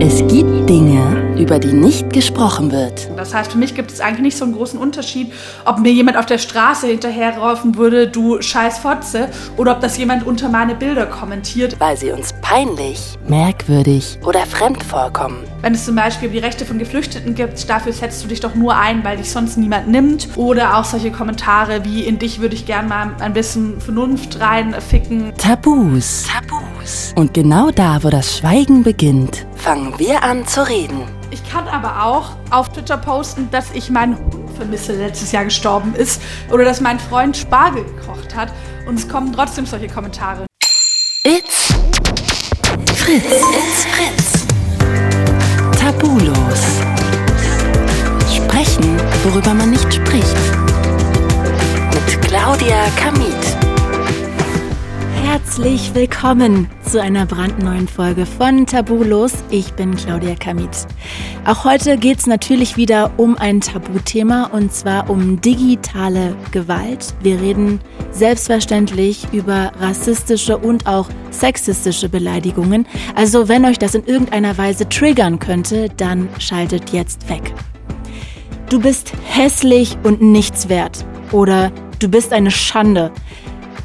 Es gibt Dinge, über die nicht gesprochen wird. Das heißt, für mich gibt es eigentlich nicht so einen großen Unterschied, ob mir jemand auf der Straße hinterherraufen würde, du scheiß Fotze, oder ob das jemand unter meine Bilder kommentiert. Weil sie uns peinlich, merkwürdig oder fremd vorkommen. Wenn es zum Beispiel die Rechte von Geflüchteten gibt, dafür setzt du dich doch nur ein, weil dich sonst niemand nimmt. Oder auch solche Kommentare wie, in dich würde ich gern mal ein bisschen Vernunft reinficken. Tabus. Tabus. Und genau da, wo das Schweigen beginnt, fangen wir an zu reden. Ich kann aber auch auf Twitter posten, dass ich meinen Hund vermisse, der letztes Jahr gestorben ist. Oder dass mein Freund Spargel gekocht hat. Und es kommen trotzdem solche Kommentare. It's Fritz. It's Fritz. Tabulos. Sprechen, worüber man nicht spricht. Mit Claudia Kamit. Herzlich willkommen zu einer brandneuen Folge von Tabulos. Ich bin Claudia Kamit. Auch heute geht es natürlich wieder um ein Tabuthema und zwar um digitale Gewalt. Wir reden selbstverständlich über rassistische und auch sexistische Beleidigungen. Also wenn euch das in irgendeiner Weise triggern könnte, dann schaltet jetzt weg. Du bist hässlich und nichts wert. Oder du bist eine Schande.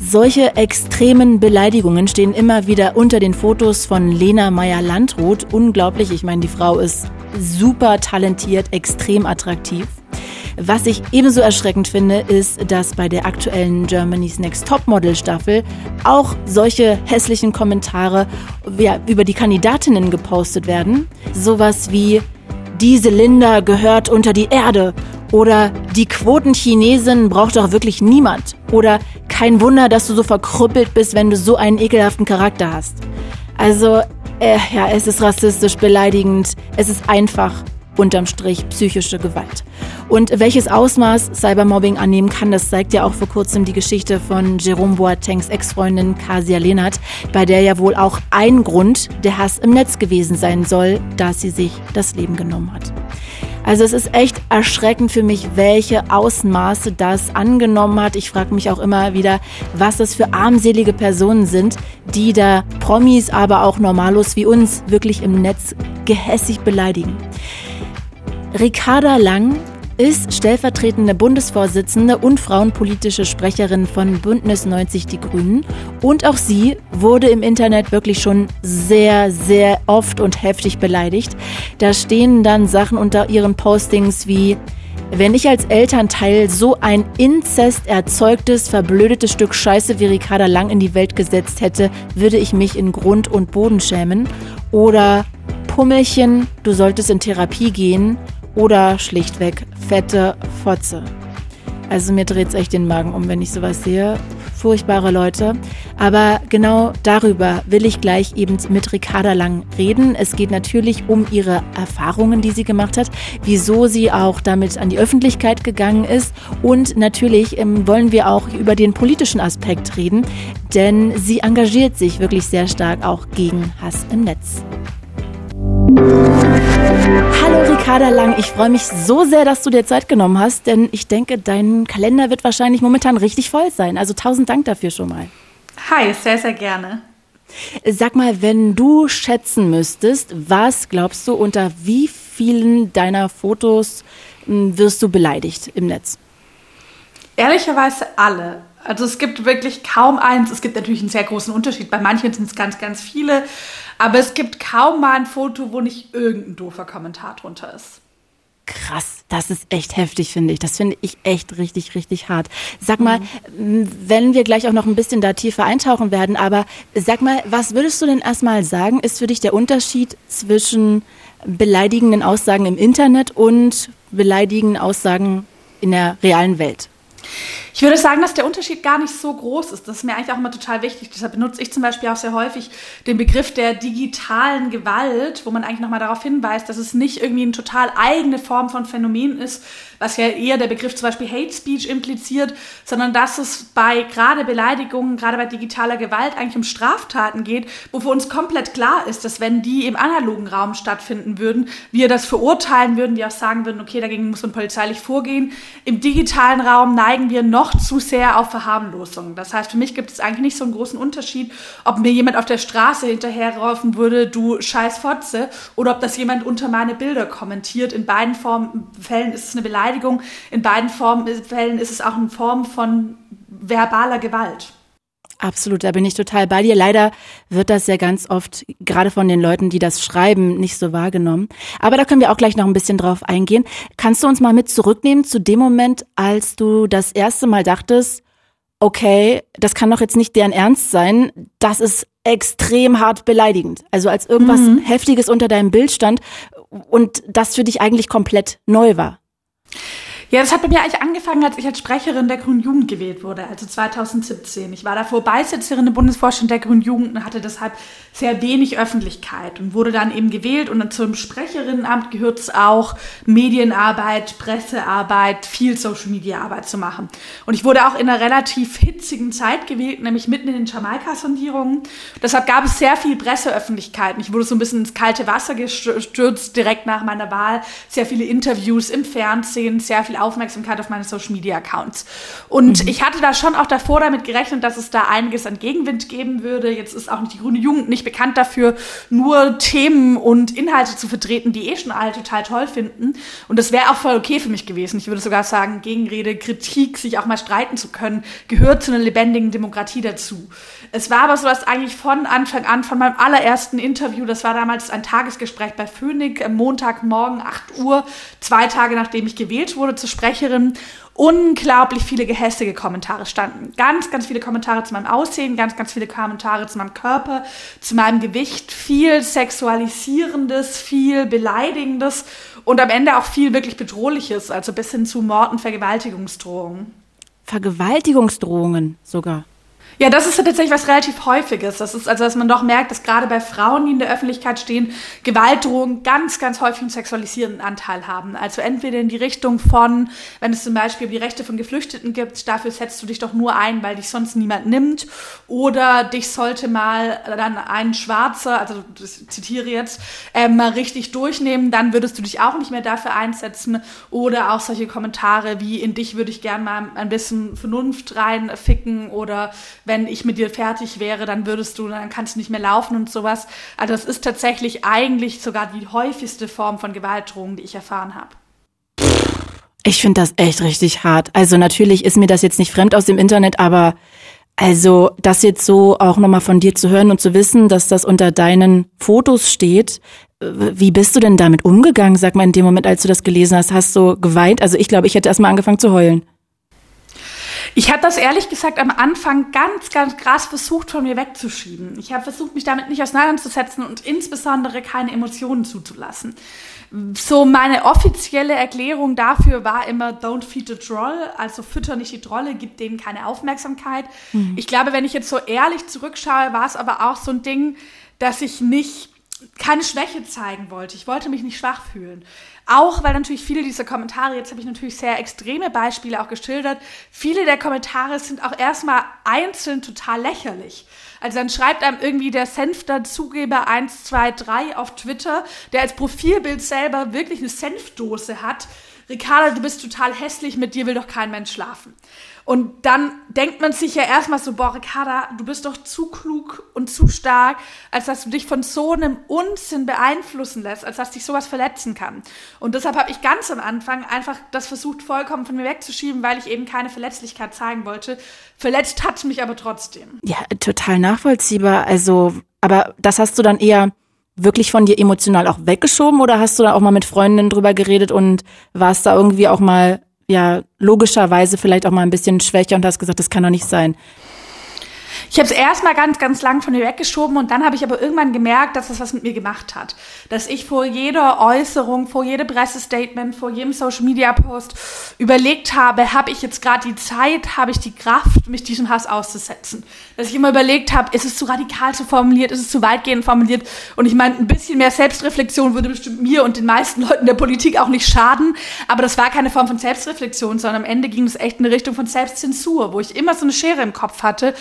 Solche extremen Beleidigungen stehen immer wieder unter den Fotos von Lena Meyer-Landrut. Unglaublich, ich meine, die Frau ist super talentiert, extrem attraktiv. Was ich ebenso erschreckend finde, ist, dass bei der aktuellen Germany's Next Topmodel Staffel auch solche hässlichen Kommentare ja, über die Kandidatinnen gepostet werden. Sowas wie, diese Linda gehört unter die Erde oder die Quotenchinesin braucht doch wirklich niemand. Oder kein Wunder, dass du so verkrüppelt bist, wenn du so einen ekelhaften Charakter hast. Also, äh, ja, es ist rassistisch, beleidigend. Es ist einfach unterm Strich psychische Gewalt. Und welches Ausmaß Cybermobbing annehmen kann, das zeigt ja auch vor kurzem die Geschichte von Jerome Boatengs Ex-Freundin Kasia Lehnert, bei der ja wohl auch ein Grund der Hass im Netz gewesen sein soll, dass sie sich das Leben genommen hat. Also es ist echt erschreckend für mich, welche Ausmaße das angenommen hat. Ich frage mich auch immer wieder, was das für armselige Personen sind, die da Promis, aber auch Normalos wie uns wirklich im Netz gehässig beleidigen. Ricarda Lang ist stellvertretende Bundesvorsitzende und frauenpolitische Sprecherin von Bündnis 90 Die Grünen. Und auch sie wurde im Internet wirklich schon sehr, sehr oft und heftig beleidigt. Da stehen dann Sachen unter ihren Postings wie wenn ich als Elternteil so ein Inzest erzeugtes, verblödetes Stück Scheiße wie Ricarda Lang in die Welt gesetzt hätte, würde ich mich in Grund und Boden schämen. Oder Pummelchen, du solltest in Therapie gehen oder schlichtweg fette Fotze. Also mir dreht es echt den Magen um, wenn ich sowas sehe. Furchtbare Leute. Aber genau darüber will ich gleich eben mit Ricarda Lang reden. Es geht natürlich um ihre Erfahrungen, die sie gemacht hat, wieso sie auch damit an die Öffentlichkeit gegangen ist. Und natürlich ähm, wollen wir auch über den politischen Aspekt reden, denn sie engagiert sich wirklich sehr stark auch gegen Hass im Netz. Hallo Ricarda Lang, ich freue mich so sehr, dass du dir Zeit genommen hast, denn ich denke, dein Kalender wird wahrscheinlich momentan richtig voll sein. Also tausend Dank dafür schon mal. Hi, sehr, sehr gerne. Sag mal, wenn du schätzen müsstest, was glaubst du, unter wie vielen deiner Fotos hm, wirst du beleidigt im Netz? Ehrlicherweise alle. Also es gibt wirklich kaum eins. Es gibt natürlich einen sehr großen Unterschied. Bei manchen sind es ganz, ganz viele. Aber es gibt kaum mal ein Foto, wo nicht irgendein doofer Kommentar drunter ist. Krass, das ist echt heftig, finde ich. Das finde ich echt richtig, richtig hart. Sag mal, mhm. wenn wir gleich auch noch ein bisschen da tiefer eintauchen werden, aber sag mal, was würdest du denn erstmal sagen, ist für dich der Unterschied zwischen beleidigenden Aussagen im Internet und beleidigenden Aussagen in der realen Welt? Ich würde sagen, dass der Unterschied gar nicht so groß ist. Das ist mir eigentlich auch immer total wichtig. Deshalb benutze ich zum Beispiel auch sehr häufig den Begriff der digitalen Gewalt, wo man eigentlich nochmal darauf hinweist, dass es nicht irgendwie eine total eigene Form von Phänomen ist, was ja eher der Begriff zum Beispiel Hate Speech impliziert, sondern dass es bei gerade Beleidigungen, gerade bei digitaler Gewalt eigentlich um Straftaten geht, wo für uns komplett klar ist, dass wenn die im analogen Raum stattfinden würden, wir das verurteilen würden, wir auch sagen würden, okay, dagegen muss man polizeilich vorgehen. Im digitalen Raum neigen neigen wir noch zu sehr auf Verharmlosung. Das heißt, für mich gibt es eigentlich nicht so einen großen Unterschied, ob mir jemand auf der Straße hinterherraufen würde, du scheiß Fotze, oder ob das jemand unter meine Bilder kommentiert. In beiden Formen, Fällen ist es eine Beleidigung, in beiden Formen, Fällen ist es auch eine Form von verbaler Gewalt. Absolut, da bin ich total bei dir. Leider wird das ja ganz oft, gerade von den Leuten, die das schreiben, nicht so wahrgenommen. Aber da können wir auch gleich noch ein bisschen drauf eingehen. Kannst du uns mal mit zurücknehmen zu dem Moment, als du das erste Mal dachtest, okay, das kann doch jetzt nicht deren Ernst sein, das ist extrem hart beleidigend. Also als irgendwas mhm. Heftiges unter deinem Bild stand und das für dich eigentlich komplett neu war. Ja, das hat bei mir eigentlich angefangen, als ich als Sprecherin der Grünen Jugend gewählt wurde, also 2017. Ich war davor Beisitzerin im Bundesvorstand der Grünen Jugend und hatte deshalb sehr wenig Öffentlichkeit und wurde dann eben gewählt und zum Sprecherinnenamt gehört es auch, Medienarbeit, Pressearbeit, viel Social Media Arbeit zu machen. Und ich wurde auch in einer relativ hitzigen Zeit gewählt, nämlich mitten in den Jamaika-Sondierungen. Deshalb gab es sehr viel Presseöffentlichkeit. Ich wurde so ein bisschen ins kalte Wasser gestürzt direkt nach meiner Wahl. Sehr viele Interviews im Fernsehen, sehr viel Aufmerksamkeit auf meine Social Media Accounts. Und mhm. ich hatte da schon auch davor damit gerechnet, dass es da einiges an Gegenwind geben würde. Jetzt ist auch nicht die grüne Jugend nicht bekannt dafür, nur Themen und Inhalte zu vertreten, die eh schon alle total toll finden. Und das wäre auch voll okay für mich gewesen. Ich würde sogar sagen, Gegenrede, Kritik, sich auch mal streiten zu können, gehört zu einer lebendigen Demokratie dazu. Es war aber so, dass eigentlich von Anfang an, von meinem allerersten Interview, das war damals ein Tagesgespräch bei Phoenix, am Montagmorgen 8 Uhr, zwei Tage nachdem ich gewählt wurde zur Sprecherin, unglaublich viele gehässige Kommentare standen. Ganz, ganz viele Kommentare zu meinem Aussehen, ganz, ganz viele Kommentare zu meinem Körper, zu meinem Gewicht, viel Sexualisierendes, viel Beleidigendes und am Ende auch viel wirklich Bedrohliches, also bis hin zu Mord und Vergewaltigungsdrohungen. Vergewaltigungsdrohungen sogar. Ja, das ist tatsächlich was relativ häufiges. Das ist also, dass man doch merkt, dass gerade bei Frauen, die in der Öffentlichkeit stehen, Gewaltdrohungen ganz, ganz häufig einen sexualisierenden Anteil haben. Also entweder in die Richtung von, wenn es zum Beispiel die Rechte von Geflüchteten gibt, dafür setzt du dich doch nur ein, weil dich sonst niemand nimmt. Oder dich sollte mal dann ein Schwarzer, also das zitiere jetzt, äh, mal richtig durchnehmen, dann würdest du dich auch nicht mehr dafür einsetzen. Oder auch solche Kommentare wie, in dich würde ich gern mal ein bisschen Vernunft reinficken oder wenn ich mit dir fertig wäre, dann würdest du, dann kannst du nicht mehr laufen und sowas. Also das ist tatsächlich eigentlich sogar die häufigste Form von Gewaltdrohung, die ich erfahren habe. Ich finde das echt richtig hart. Also natürlich ist mir das jetzt nicht fremd aus dem Internet, aber also das jetzt so auch nochmal von dir zu hören und zu wissen, dass das unter deinen Fotos steht, wie bist du denn damit umgegangen? Sag mal in dem Moment, als du das gelesen hast, hast du geweint? Also ich glaube, ich hätte erstmal angefangen zu heulen. Ich habe das ehrlich gesagt am Anfang ganz, ganz krass versucht, von mir wegzuschieben. Ich habe versucht, mich damit nicht auseinanderzusetzen und insbesondere keine Emotionen zuzulassen. So meine offizielle Erklärung dafür war immer Don't feed the troll, also fütter nicht die Trolle, gib denen keine Aufmerksamkeit. Mhm. Ich glaube, wenn ich jetzt so ehrlich zurückschaue, war es aber auch so ein Ding, dass ich nicht keine Schwäche zeigen wollte. Ich wollte mich nicht schwach fühlen. Auch weil natürlich viele dieser Kommentare, jetzt habe ich natürlich sehr extreme Beispiele auch geschildert, viele der Kommentare sind auch erstmal einzeln total lächerlich. Also dann schreibt einem irgendwie der Senfter-Zugeber 123 auf Twitter, der als Profilbild selber wirklich eine Senfdose hat. Ricarda, du bist total hässlich, mit dir will doch kein Mensch schlafen. Und dann denkt man sich ja erstmal so, boah, Ricarda, du bist doch zu klug und zu stark, als dass du dich von so einem Unsinn beeinflussen lässt, als dass dich sowas verletzen kann. Und deshalb habe ich ganz am Anfang einfach das versucht, vollkommen von mir wegzuschieben, weil ich eben keine Verletzlichkeit zeigen wollte. Verletzt hat mich aber trotzdem. Ja, total nachvollziehbar. Also, aber das hast du dann eher wirklich von dir emotional auch weggeschoben oder hast du da auch mal mit Freundinnen drüber geredet und warst da irgendwie auch mal ja logischerweise vielleicht auch mal ein bisschen schwächer und hast gesagt, das kann doch nicht sein. Ich habe es erstmal ganz, ganz lang von mir weggeschoben und dann habe ich aber irgendwann gemerkt, dass das was mit mir gemacht hat. Dass ich vor jeder Äußerung, vor jedem Pressestatement, vor jedem Social Media Post überlegt habe, habe ich jetzt gerade die Zeit, habe ich die Kraft, mich diesem Hass auszusetzen. Dass ich immer überlegt habe, ist es zu radikal zu formuliert, ist es zu weitgehend formuliert und ich meine, ein bisschen mehr Selbstreflexion würde bestimmt mir und den meisten Leuten der Politik auch nicht schaden, aber das war keine Form von Selbstreflexion, sondern am Ende ging es echt in eine Richtung von Selbstzensur, wo ich immer so eine Schere im Kopf hatte,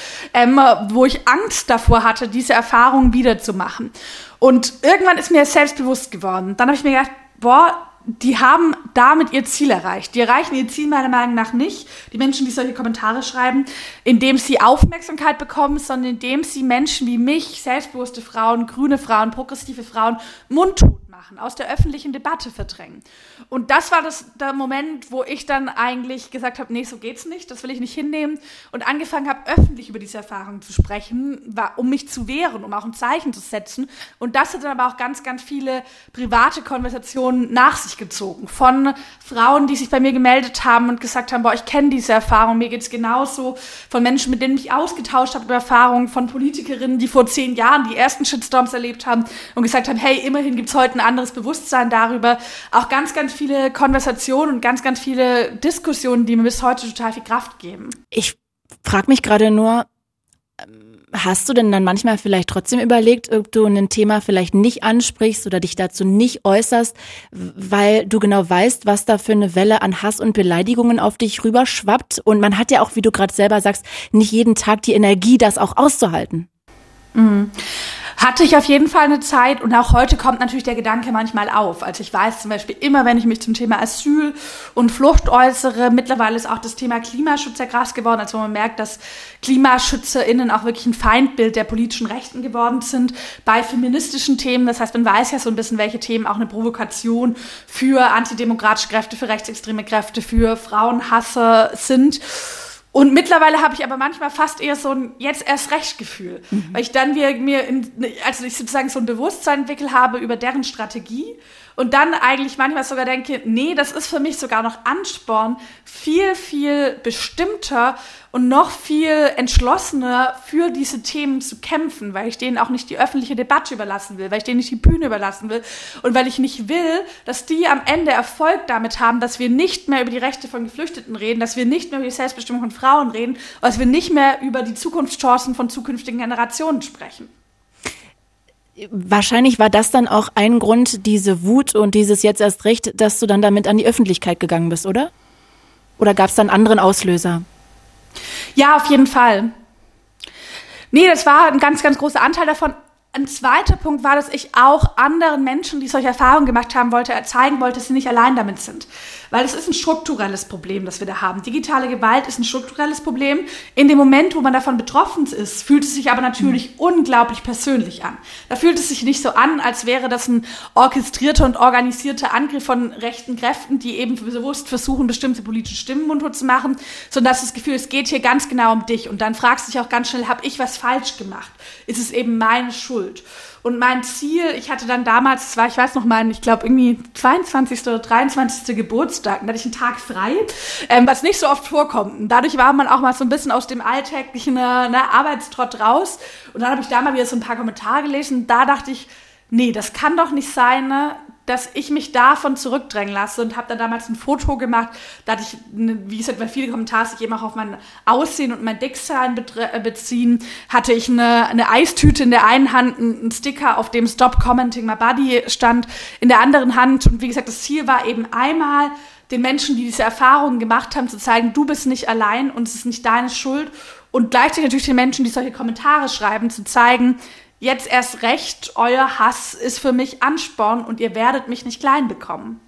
ähm, wo ich Angst davor hatte, diese Erfahrung wiederzumachen. Und irgendwann ist mir selbstbewusst geworden. Dann habe ich mir gedacht, boah, die haben damit ihr Ziel erreicht. Die erreichen ihr Ziel meiner Meinung nach nicht, die Menschen, die solche Kommentare schreiben, indem sie Aufmerksamkeit bekommen, sondern indem sie Menschen wie mich, selbstbewusste Frauen, grüne Frauen, progressive Frauen mundtot machen, aus der öffentlichen Debatte verdrängen. Und das war das, der Moment, wo ich dann eigentlich gesagt habe, nee, so geht's nicht, das will ich nicht hinnehmen und angefangen habe, öffentlich über diese Erfahrung zu sprechen, war, um mich zu wehren, um auch ein Zeichen zu setzen. Und das hat dann aber auch ganz, ganz viele private Konversationen nach sich gezogen von Frauen, die sich bei mir gemeldet haben und gesagt haben, boah, ich kenne diese Erfahrung, mir geht's genauso, von Menschen, mit denen ich mich ausgetauscht habe über Erfahrungen, von Politikerinnen, die vor zehn Jahren die ersten Shitstorms erlebt haben und gesagt haben, hey, immerhin gibt's heute ein anderes Bewusstsein darüber. Auch ganz, ganz viele Konversationen und ganz, ganz viele Diskussionen, die mir bis heute total viel Kraft geben. Ich frage mich gerade nur, Hast du denn dann manchmal vielleicht trotzdem überlegt, ob du ein Thema vielleicht nicht ansprichst oder dich dazu nicht äußerst, weil du genau weißt, was da für eine Welle an Hass und Beleidigungen auf dich rüberschwappt? Und man hat ja auch, wie du gerade selber sagst, nicht jeden Tag die Energie, das auch auszuhalten. Mhm. Hatte ich auf jeden Fall eine Zeit und auch heute kommt natürlich der Gedanke manchmal auf. Also ich weiß zum Beispiel immer, wenn ich mich zum Thema Asyl und Flucht äußere, mittlerweile ist auch das Thema Klimaschutz sehr krass geworden, also man merkt, dass KlimaschützerInnen auch wirklich ein Feindbild der politischen Rechten geworden sind bei feministischen Themen. Das heißt, man weiß ja so ein bisschen, welche Themen auch eine Provokation für antidemokratische Kräfte, für rechtsextreme Kräfte, für Frauenhasser sind. Und mittlerweile habe ich aber manchmal fast eher so ein jetzt erst recht Gefühl, mhm. weil ich dann mir, mir in, also ich sozusagen so ein Bewusstsein entwickelt habe über deren Strategie und dann eigentlich manchmal sogar denke, nee, das ist für mich sogar noch Ansporn, viel, viel bestimmter und noch viel entschlossener für diese Themen zu kämpfen, weil ich denen auch nicht die öffentliche Debatte überlassen will, weil ich denen nicht die Bühne überlassen will und weil ich nicht will, dass die am Ende Erfolg damit haben, dass wir nicht mehr über die Rechte von Geflüchteten reden, dass wir nicht mehr über die Selbstbestimmung von Frauen reden, dass wir nicht mehr über die Zukunftschancen von zukünftigen Generationen sprechen. Wahrscheinlich war das dann auch ein Grund, diese Wut und dieses jetzt erst recht, dass du dann damit an die Öffentlichkeit gegangen bist, oder? Oder gab es dann anderen Auslöser? Ja, auf jeden Fall. Nee, das war ein ganz, ganz großer Anteil davon. Ein zweiter Punkt war, dass ich auch anderen Menschen, die solche Erfahrungen gemacht haben wollte, zeigen wollte, dass sie nicht allein damit sind. Weil es ist ein strukturelles Problem, das wir da haben. Digitale Gewalt ist ein strukturelles Problem. In dem Moment, wo man davon betroffen ist, fühlt es sich aber natürlich mhm. unglaublich persönlich an. Da fühlt es sich nicht so an, als wäre das ein orchestrierter und organisierter Angriff von rechten Kräften, die eben bewusst versuchen, bestimmte politische Stimmen mundtot zu machen, sondern das, das Gefühl, es geht hier ganz genau um dich. Und dann fragst du dich auch ganz schnell, habe ich was falsch gemacht? Ist es eben meine Schuld? Schuld. Und mein Ziel, ich hatte dann damals, war, ich weiß noch mal, ich glaube irgendwie 22. oder 23. Geburtstag, da hatte ich einen Tag frei, ähm, was nicht so oft vorkommt. Und dadurch war man auch mal so ein bisschen aus dem alltäglichen äh, ne, Arbeitstrott raus. Und dann habe ich da mal wieder so ein paar Kommentare gelesen. Da dachte ich, nee, das kann doch nicht sein, ne? Dass ich mich davon zurückdrängen lasse und habe dann damals ein Foto gemacht. Da hatte ich, wie gesagt, weil viele Kommentare sich eben auch auf mein Aussehen und mein Dickzahlen äh, beziehen, hatte ich eine, eine Eistüte in der einen Hand, einen Sticker, auf dem Stop Commenting My Body stand, in der anderen Hand. Und wie gesagt, das Ziel war eben einmal, den Menschen, die diese Erfahrungen gemacht haben, zu zeigen, du bist nicht allein und es ist nicht deine Schuld. Und gleichzeitig natürlich den Menschen, die solche Kommentare schreiben, zu zeigen, jetzt erst recht, euer Hass ist für mich Ansporn und ihr werdet mich nicht klein bekommen.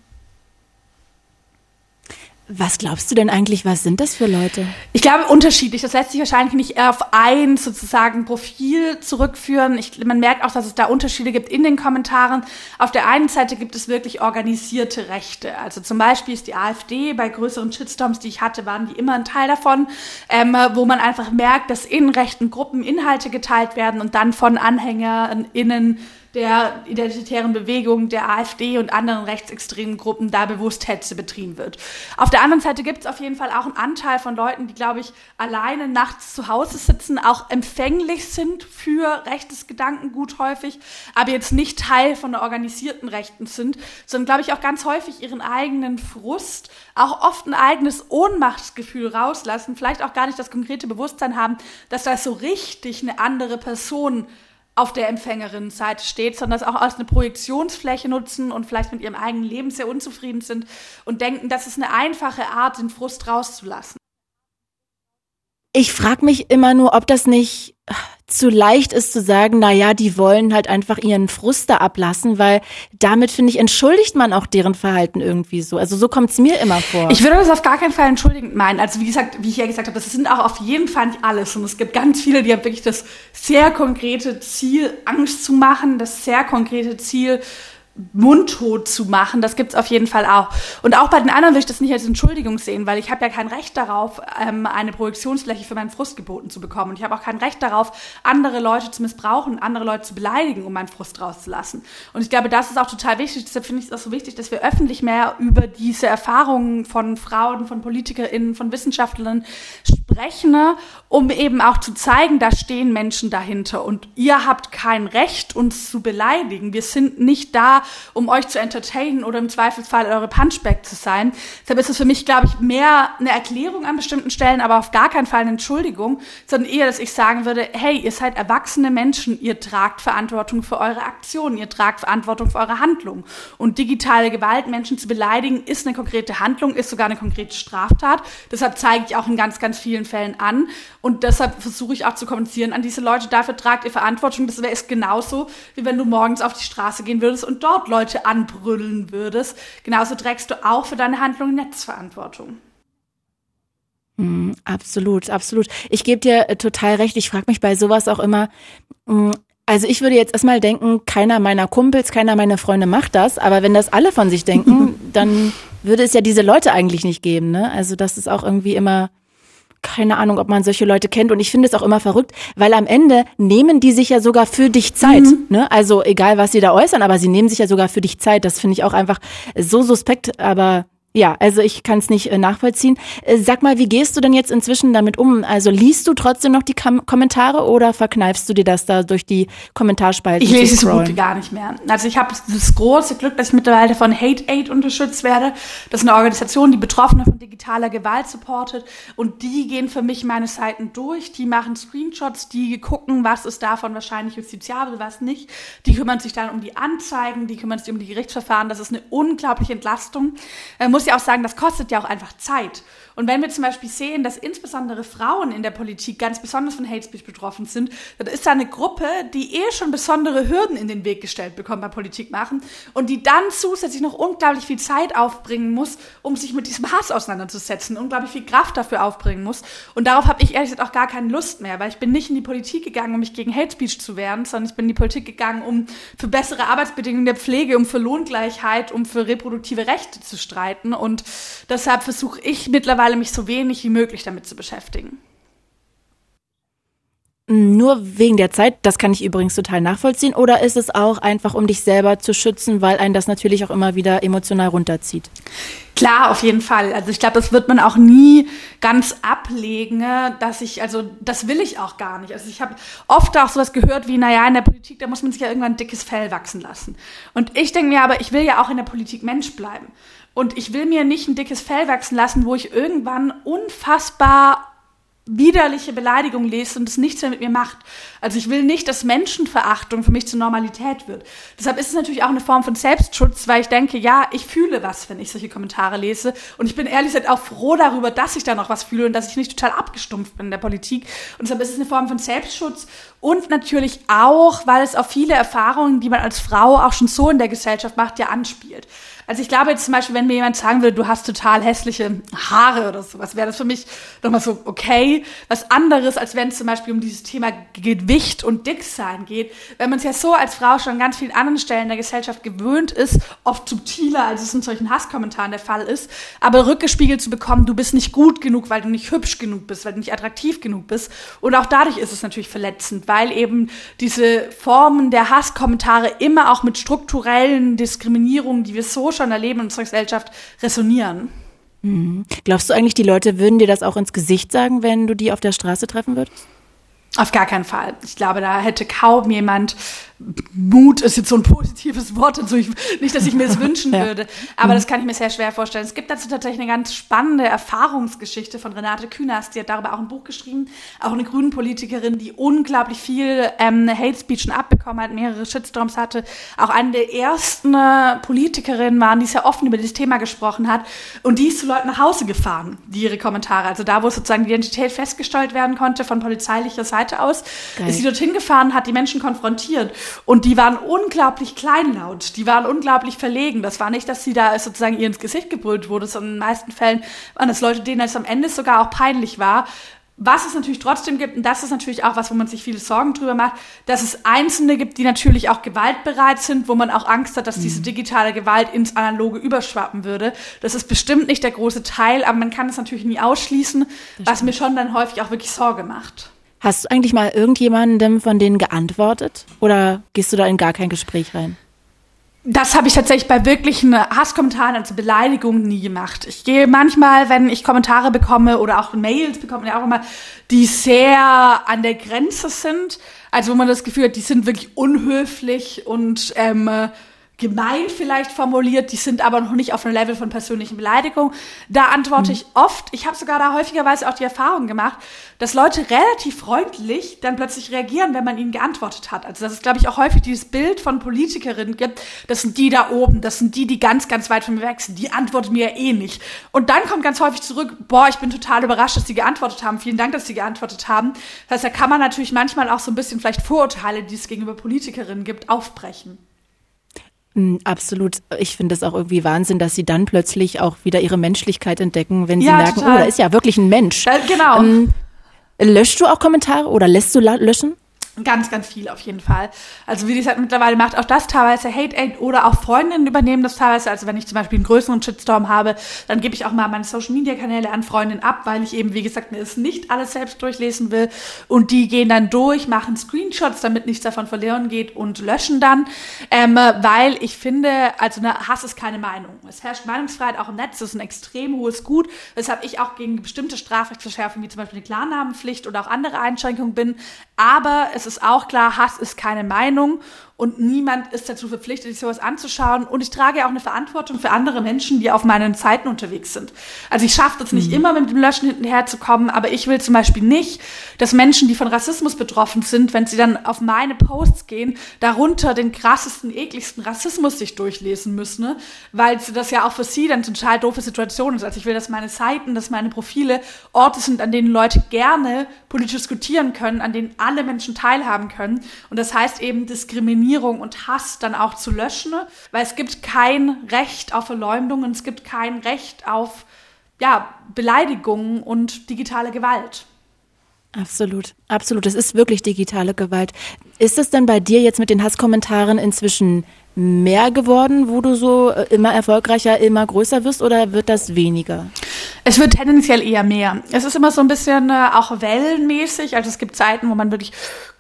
Was glaubst du denn eigentlich, was sind das für Leute? Ich glaube unterschiedlich. Das lässt sich wahrscheinlich nicht auf ein sozusagen Profil zurückführen. Ich, man merkt auch, dass es da Unterschiede gibt in den Kommentaren. Auf der einen Seite gibt es wirklich organisierte Rechte. Also zum Beispiel ist die AfD bei größeren Shitstorms, die ich hatte, waren die immer ein Teil davon, ähm, wo man einfach merkt, dass in rechten Gruppen Inhalte geteilt werden und dann von AnhängerInnen der identitären Bewegung, der AfD und anderen rechtsextremen Gruppen da bewusst Hetze betrieben wird. Auf der anderen Seite gibt es auf jeden Fall auch einen Anteil von Leuten, die, glaube ich, alleine nachts zu Hause sitzen, auch empfänglich sind für rechtes Gedankengut häufig, aber jetzt nicht Teil von der organisierten Rechten sind, sondern, glaube ich, auch ganz häufig ihren eigenen Frust, auch oft ein eigenes Ohnmachtsgefühl rauslassen, vielleicht auch gar nicht das konkrete Bewusstsein haben, dass da so richtig eine andere Person auf der Empfängerinnenseite steht, sondern das auch als eine Projektionsfläche nutzen und vielleicht mit ihrem eigenen Leben sehr unzufrieden sind und denken, das ist eine einfache Art, den Frust rauszulassen. Ich frage mich immer nur, ob das nicht zu leicht ist zu sagen, na ja, die wollen halt einfach ihren Frust da ablassen, weil damit finde ich entschuldigt man auch deren Verhalten irgendwie so. Also so kommt es mir immer vor. Ich würde das auf gar keinen Fall entschuldigend meinen. Also wie gesagt, wie ich ja gesagt habe, das sind auch auf jeden Fall nicht alles und es gibt ganz viele, die haben wirklich das sehr konkrete Ziel, Angst zu machen, das sehr konkrete Ziel, mundtot zu machen, das gibt's auf jeden Fall auch. Und auch bei den anderen will ich das nicht als Entschuldigung sehen, weil ich habe ja kein Recht darauf, ähm, eine Projektionsfläche für meinen Frust geboten zu bekommen. Und ich habe auch kein Recht darauf, andere Leute zu missbrauchen, andere Leute zu beleidigen, um meinen Frust rauszulassen. Und ich glaube, das ist auch total wichtig. Deshalb finde ich es auch so wichtig, dass wir öffentlich mehr über diese Erfahrungen von Frauen, von PolitikerInnen, von Wissenschaftlerinnen sprechen, um eben auch zu zeigen, da stehen Menschen dahinter. Und ihr habt kein Recht, uns zu beleidigen. Wir sind nicht da, um euch zu entertainen oder im Zweifelsfall eure Punchback zu sein. Deshalb ist es für mich, glaube ich, mehr eine Erklärung an bestimmten Stellen, aber auf gar keinen Fall eine Entschuldigung, sondern eher, dass ich sagen würde, hey, ihr seid erwachsene Menschen, ihr tragt Verantwortung für eure Aktionen, ihr tragt Verantwortung für eure Handlungen. Und digitale Gewalt, Menschen zu beleidigen, ist eine konkrete Handlung, ist sogar eine konkrete Straftat. Deshalb zeige ich auch in ganz, ganz vielen Fällen an. Und deshalb versuche ich auch zu kommunizieren an diese Leute, dafür tragt ihr Verantwortung. Das wäre genauso, wie wenn du morgens auf die Straße gehen würdest und dort Leute anbrüllen würdest, genauso trägst du auch für deine Handlung Netzverantwortung. Mm, absolut, absolut. Ich gebe dir äh, total recht. Ich frage mich bei sowas auch immer, mm, also ich würde jetzt erstmal denken, keiner meiner Kumpels, keiner meiner Freunde macht das, aber wenn das alle von sich denken, dann würde es ja diese Leute eigentlich nicht geben. Ne? Also das ist auch irgendwie immer keine Ahnung, ob man solche Leute kennt. Und ich finde es auch immer verrückt, weil am Ende nehmen die sich ja sogar für dich Zeit. Mhm. Ne? Also egal, was sie da äußern, aber sie nehmen sich ja sogar für dich Zeit. Das finde ich auch einfach so suspekt, aber ja, also ich kann es nicht äh, nachvollziehen. Äh, sag mal, wie gehst du denn jetzt inzwischen damit um? Also liest du trotzdem noch die Kam Kommentare oder verkneifst du dir das da durch die Kommentarspalte? Ich lese es so gut gar nicht mehr. Also ich habe das große Glück, dass ich mittlerweile von Hate Aid unterstützt werde. Das ist eine Organisation, die Betroffene von digitaler Gewalt supportet und die gehen für mich meine Seiten durch. Die machen Screenshots, die gucken, was ist davon wahrscheinlich justiziabel, was nicht. Die kümmern sich dann um die Anzeigen, die kümmern sich um die Gerichtsverfahren. Das ist eine unglaubliche Entlastung. Äh, muss ja auch sagen, das kostet ja auch einfach Zeit. Und wenn wir zum Beispiel sehen, dass insbesondere Frauen in der Politik ganz besonders von Hate Speech betroffen sind, dann ist da eine Gruppe, die eh schon besondere Hürden in den Weg gestellt bekommt beim Politik machen und die dann zusätzlich noch unglaublich viel Zeit aufbringen muss, um sich mit diesem Hass auseinanderzusetzen, unglaublich viel Kraft dafür aufbringen muss. Und darauf habe ich ehrlich gesagt auch gar keine Lust mehr, weil ich bin nicht in die Politik gegangen, um mich gegen Hate Speech zu wehren, sondern ich bin in die Politik gegangen, um für bessere Arbeitsbedingungen der Pflege, um für Lohngleichheit, um für reproduktive Rechte zu streiten. Und deshalb versuche ich mittlerweile mich so wenig wie möglich damit zu beschäftigen. Nur wegen der Zeit, das kann ich übrigens total nachvollziehen, oder ist es auch einfach, um dich selber zu schützen, weil einen das natürlich auch immer wieder emotional runterzieht? Klar, auf jeden Fall. Also ich glaube, das wird man auch nie ganz ablegen, dass ich, also das will ich auch gar nicht. Also ich habe oft auch sowas gehört wie, naja, in der Politik, da muss man sich ja irgendwann ein dickes Fell wachsen lassen. Und ich denke mir aber, ich will ja auch in der Politik Mensch bleiben. Und ich will mir nicht ein dickes Fell wachsen lassen, wo ich irgendwann unfassbar widerliche Beleidigung lese und es nichts mehr mit mir macht. Also ich will nicht, dass Menschenverachtung für mich zur Normalität wird. Deshalb ist es natürlich auch eine Form von Selbstschutz, weil ich denke, ja, ich fühle was, wenn ich solche Kommentare lese. Und ich bin ehrlich gesagt auch froh darüber, dass ich da noch was fühle und dass ich nicht total abgestumpft bin in der Politik. Und deshalb ist es eine Form von Selbstschutz und natürlich auch, weil es auf viele Erfahrungen, die man als Frau auch schon so in der Gesellschaft macht, ja anspielt. Also ich glaube jetzt zum Beispiel, wenn mir jemand sagen würde, du hast total hässliche Haare oder sowas, wäre das für mich nochmal so okay. Was anderes, als wenn es zum Beispiel um dieses Thema Gewicht und Dicksein geht. Wenn man es ja so als Frau schon an ganz vielen anderen Stellen der Gesellschaft gewöhnt ist, oft subtiler, als es in solchen Hasskommentaren der Fall ist, aber rückgespiegelt zu bekommen, du bist nicht gut genug, weil du nicht hübsch genug bist, weil du nicht attraktiv genug bist. Und auch dadurch ist es natürlich verletzend, weil eben diese Formen der Hasskommentare immer auch mit strukturellen Diskriminierungen, die wir so schon erleben in unserer Gesellschaft, resonieren. Mhm. Glaubst du eigentlich, die Leute würden dir das auch ins Gesicht sagen, wenn du die auf der Straße treffen würdest? Auf gar keinen Fall. Ich glaube, da hätte kaum jemand Mut ist jetzt so ein positives Wort dazu. Ich, nicht, dass ich mir es wünschen ja. würde, aber mhm. das kann ich mir sehr schwer vorstellen. Es gibt dazu tatsächlich eine ganz spannende Erfahrungsgeschichte von Renate Künast. Die hat darüber auch ein Buch geschrieben. Auch eine grünen Politikerin, die unglaublich viel ähm, Hate Speech schon abbekommen hat, mehrere Shitstorms hatte. Auch eine der ersten äh, Politikerinnen waren, die sehr offen über dieses Thema gesprochen hat. Und die ist zu Leuten nach Hause gefahren, die ihre Kommentare, also da, wo sozusagen die Identität festgestellt werden konnte von polizeilicher Seite aus, Geil. ist sie dorthin gefahren, hat die Menschen konfrontiert. Und die waren unglaublich kleinlaut, die waren unglaublich verlegen. Das war nicht, dass sie da sozusagen ihr ins Gesicht gebrüllt wurde, sondern in den meisten Fällen waren das Leute, denen es am Ende sogar auch peinlich war, was es natürlich trotzdem gibt, und das ist natürlich auch was, wo man sich viele Sorgen drüber macht, dass es Einzelne gibt, die natürlich auch gewaltbereit sind, wo man auch Angst hat, dass mhm. diese digitale Gewalt ins Analoge überschwappen würde. Das ist bestimmt nicht der große Teil, aber man kann es natürlich nie ausschließen, was mir schon dann häufig auch wirklich Sorge macht. Hast du eigentlich mal irgendjemandem von denen geantwortet? Oder gehst du da in gar kein Gespräch rein? Das habe ich tatsächlich bei wirklichen Hasskommentaren, also Beleidigungen nie gemacht. Ich gehe manchmal, wenn ich Kommentare bekomme oder auch Mails bekomme, auch immer, die sehr an der Grenze sind. Also wo man das Gefühl hat, die sind wirklich unhöflich und ähm, gemein vielleicht formuliert, die sind aber noch nicht auf einem Level von persönlichen Beleidigung. Da antworte mhm. ich oft, ich habe sogar da häufigerweise auch die Erfahrung gemacht, dass Leute relativ freundlich dann plötzlich reagieren, wenn man ihnen geantwortet hat. Also dass es, glaube ich, auch häufig dieses Bild von Politikerinnen gibt, das sind die da oben, das sind die, die ganz, ganz weit von mir weg sind, die antworten mir ja eh nicht. Und dann kommt ganz häufig zurück, boah, ich bin total überrascht, dass sie geantwortet haben, vielen Dank, dass sie geantwortet haben. Das heißt, da kann man natürlich manchmal auch so ein bisschen vielleicht Vorurteile, die es gegenüber Politikerinnen gibt, aufbrechen. Mm, absolut. Ich finde es auch irgendwie Wahnsinn, dass sie dann plötzlich auch wieder ihre Menschlichkeit entdecken, wenn sie ja, merken, total. oh, da ist ja wirklich ein Mensch. Ja, genau. Ähm, löschst du auch Kommentare oder lässt du löschen? Ganz, ganz viel auf jeden Fall. Also wie gesagt, mittlerweile macht auch das teilweise Hate Aid oder auch Freundinnen übernehmen das teilweise. Also wenn ich zum Beispiel einen größeren Shitstorm habe, dann gebe ich auch mal meine Social Media Kanäle an Freundinnen ab, weil ich eben, wie gesagt, mir das nicht alles selbst durchlesen will. Und die gehen dann durch, machen Screenshots, damit nichts davon verloren geht und löschen dann. Ähm, weil ich finde, also ne, Hass ist keine Meinung. Es herrscht Meinungsfreiheit auch im Netz, das ist ein extrem hohes Gut, weshalb ich auch gegen bestimmte Strafrechtsverschärfungen, wie zum Beispiel eine Klarnamenpflicht oder auch andere Einschränkungen bin. Aber es ist auch klar, Hass ist keine Meinung und niemand ist dazu verpflichtet, sich sowas anzuschauen. Und ich trage ja auch eine Verantwortung für andere Menschen, die auf meinen Zeiten unterwegs sind. Also ich schaffe es nicht mhm. immer mit dem Löschen hinterher zu kommen, aber ich will zum Beispiel nicht, dass Menschen, die von Rassismus betroffen sind, wenn sie dann auf meine Posts gehen, darunter den krassesten, ekligsten Rassismus sich durchlesen müssen, ne? weil das ja auch für sie dann total doofe Situation ist. Also ich will, dass meine Seiten, dass meine Profile Orte sind, an denen Leute gerne politisch diskutieren können, an denen alle Menschen teilhaben können. Und das heißt eben diskriminieren Diskriminierung und Hass dann auch zu löschen, weil es gibt kein Recht auf Verleumdung und es gibt kein Recht auf ja, Beleidigungen und digitale Gewalt. Absolut, absolut. Es ist wirklich digitale Gewalt. Ist es denn bei dir jetzt mit den Hasskommentaren inzwischen mehr geworden, wo du so äh, immer erfolgreicher, immer größer wirst oder wird das weniger? Es wird tendenziell eher mehr. Es ist immer so ein bisschen äh, auch wellenmäßig. Also es gibt Zeiten, wo man wirklich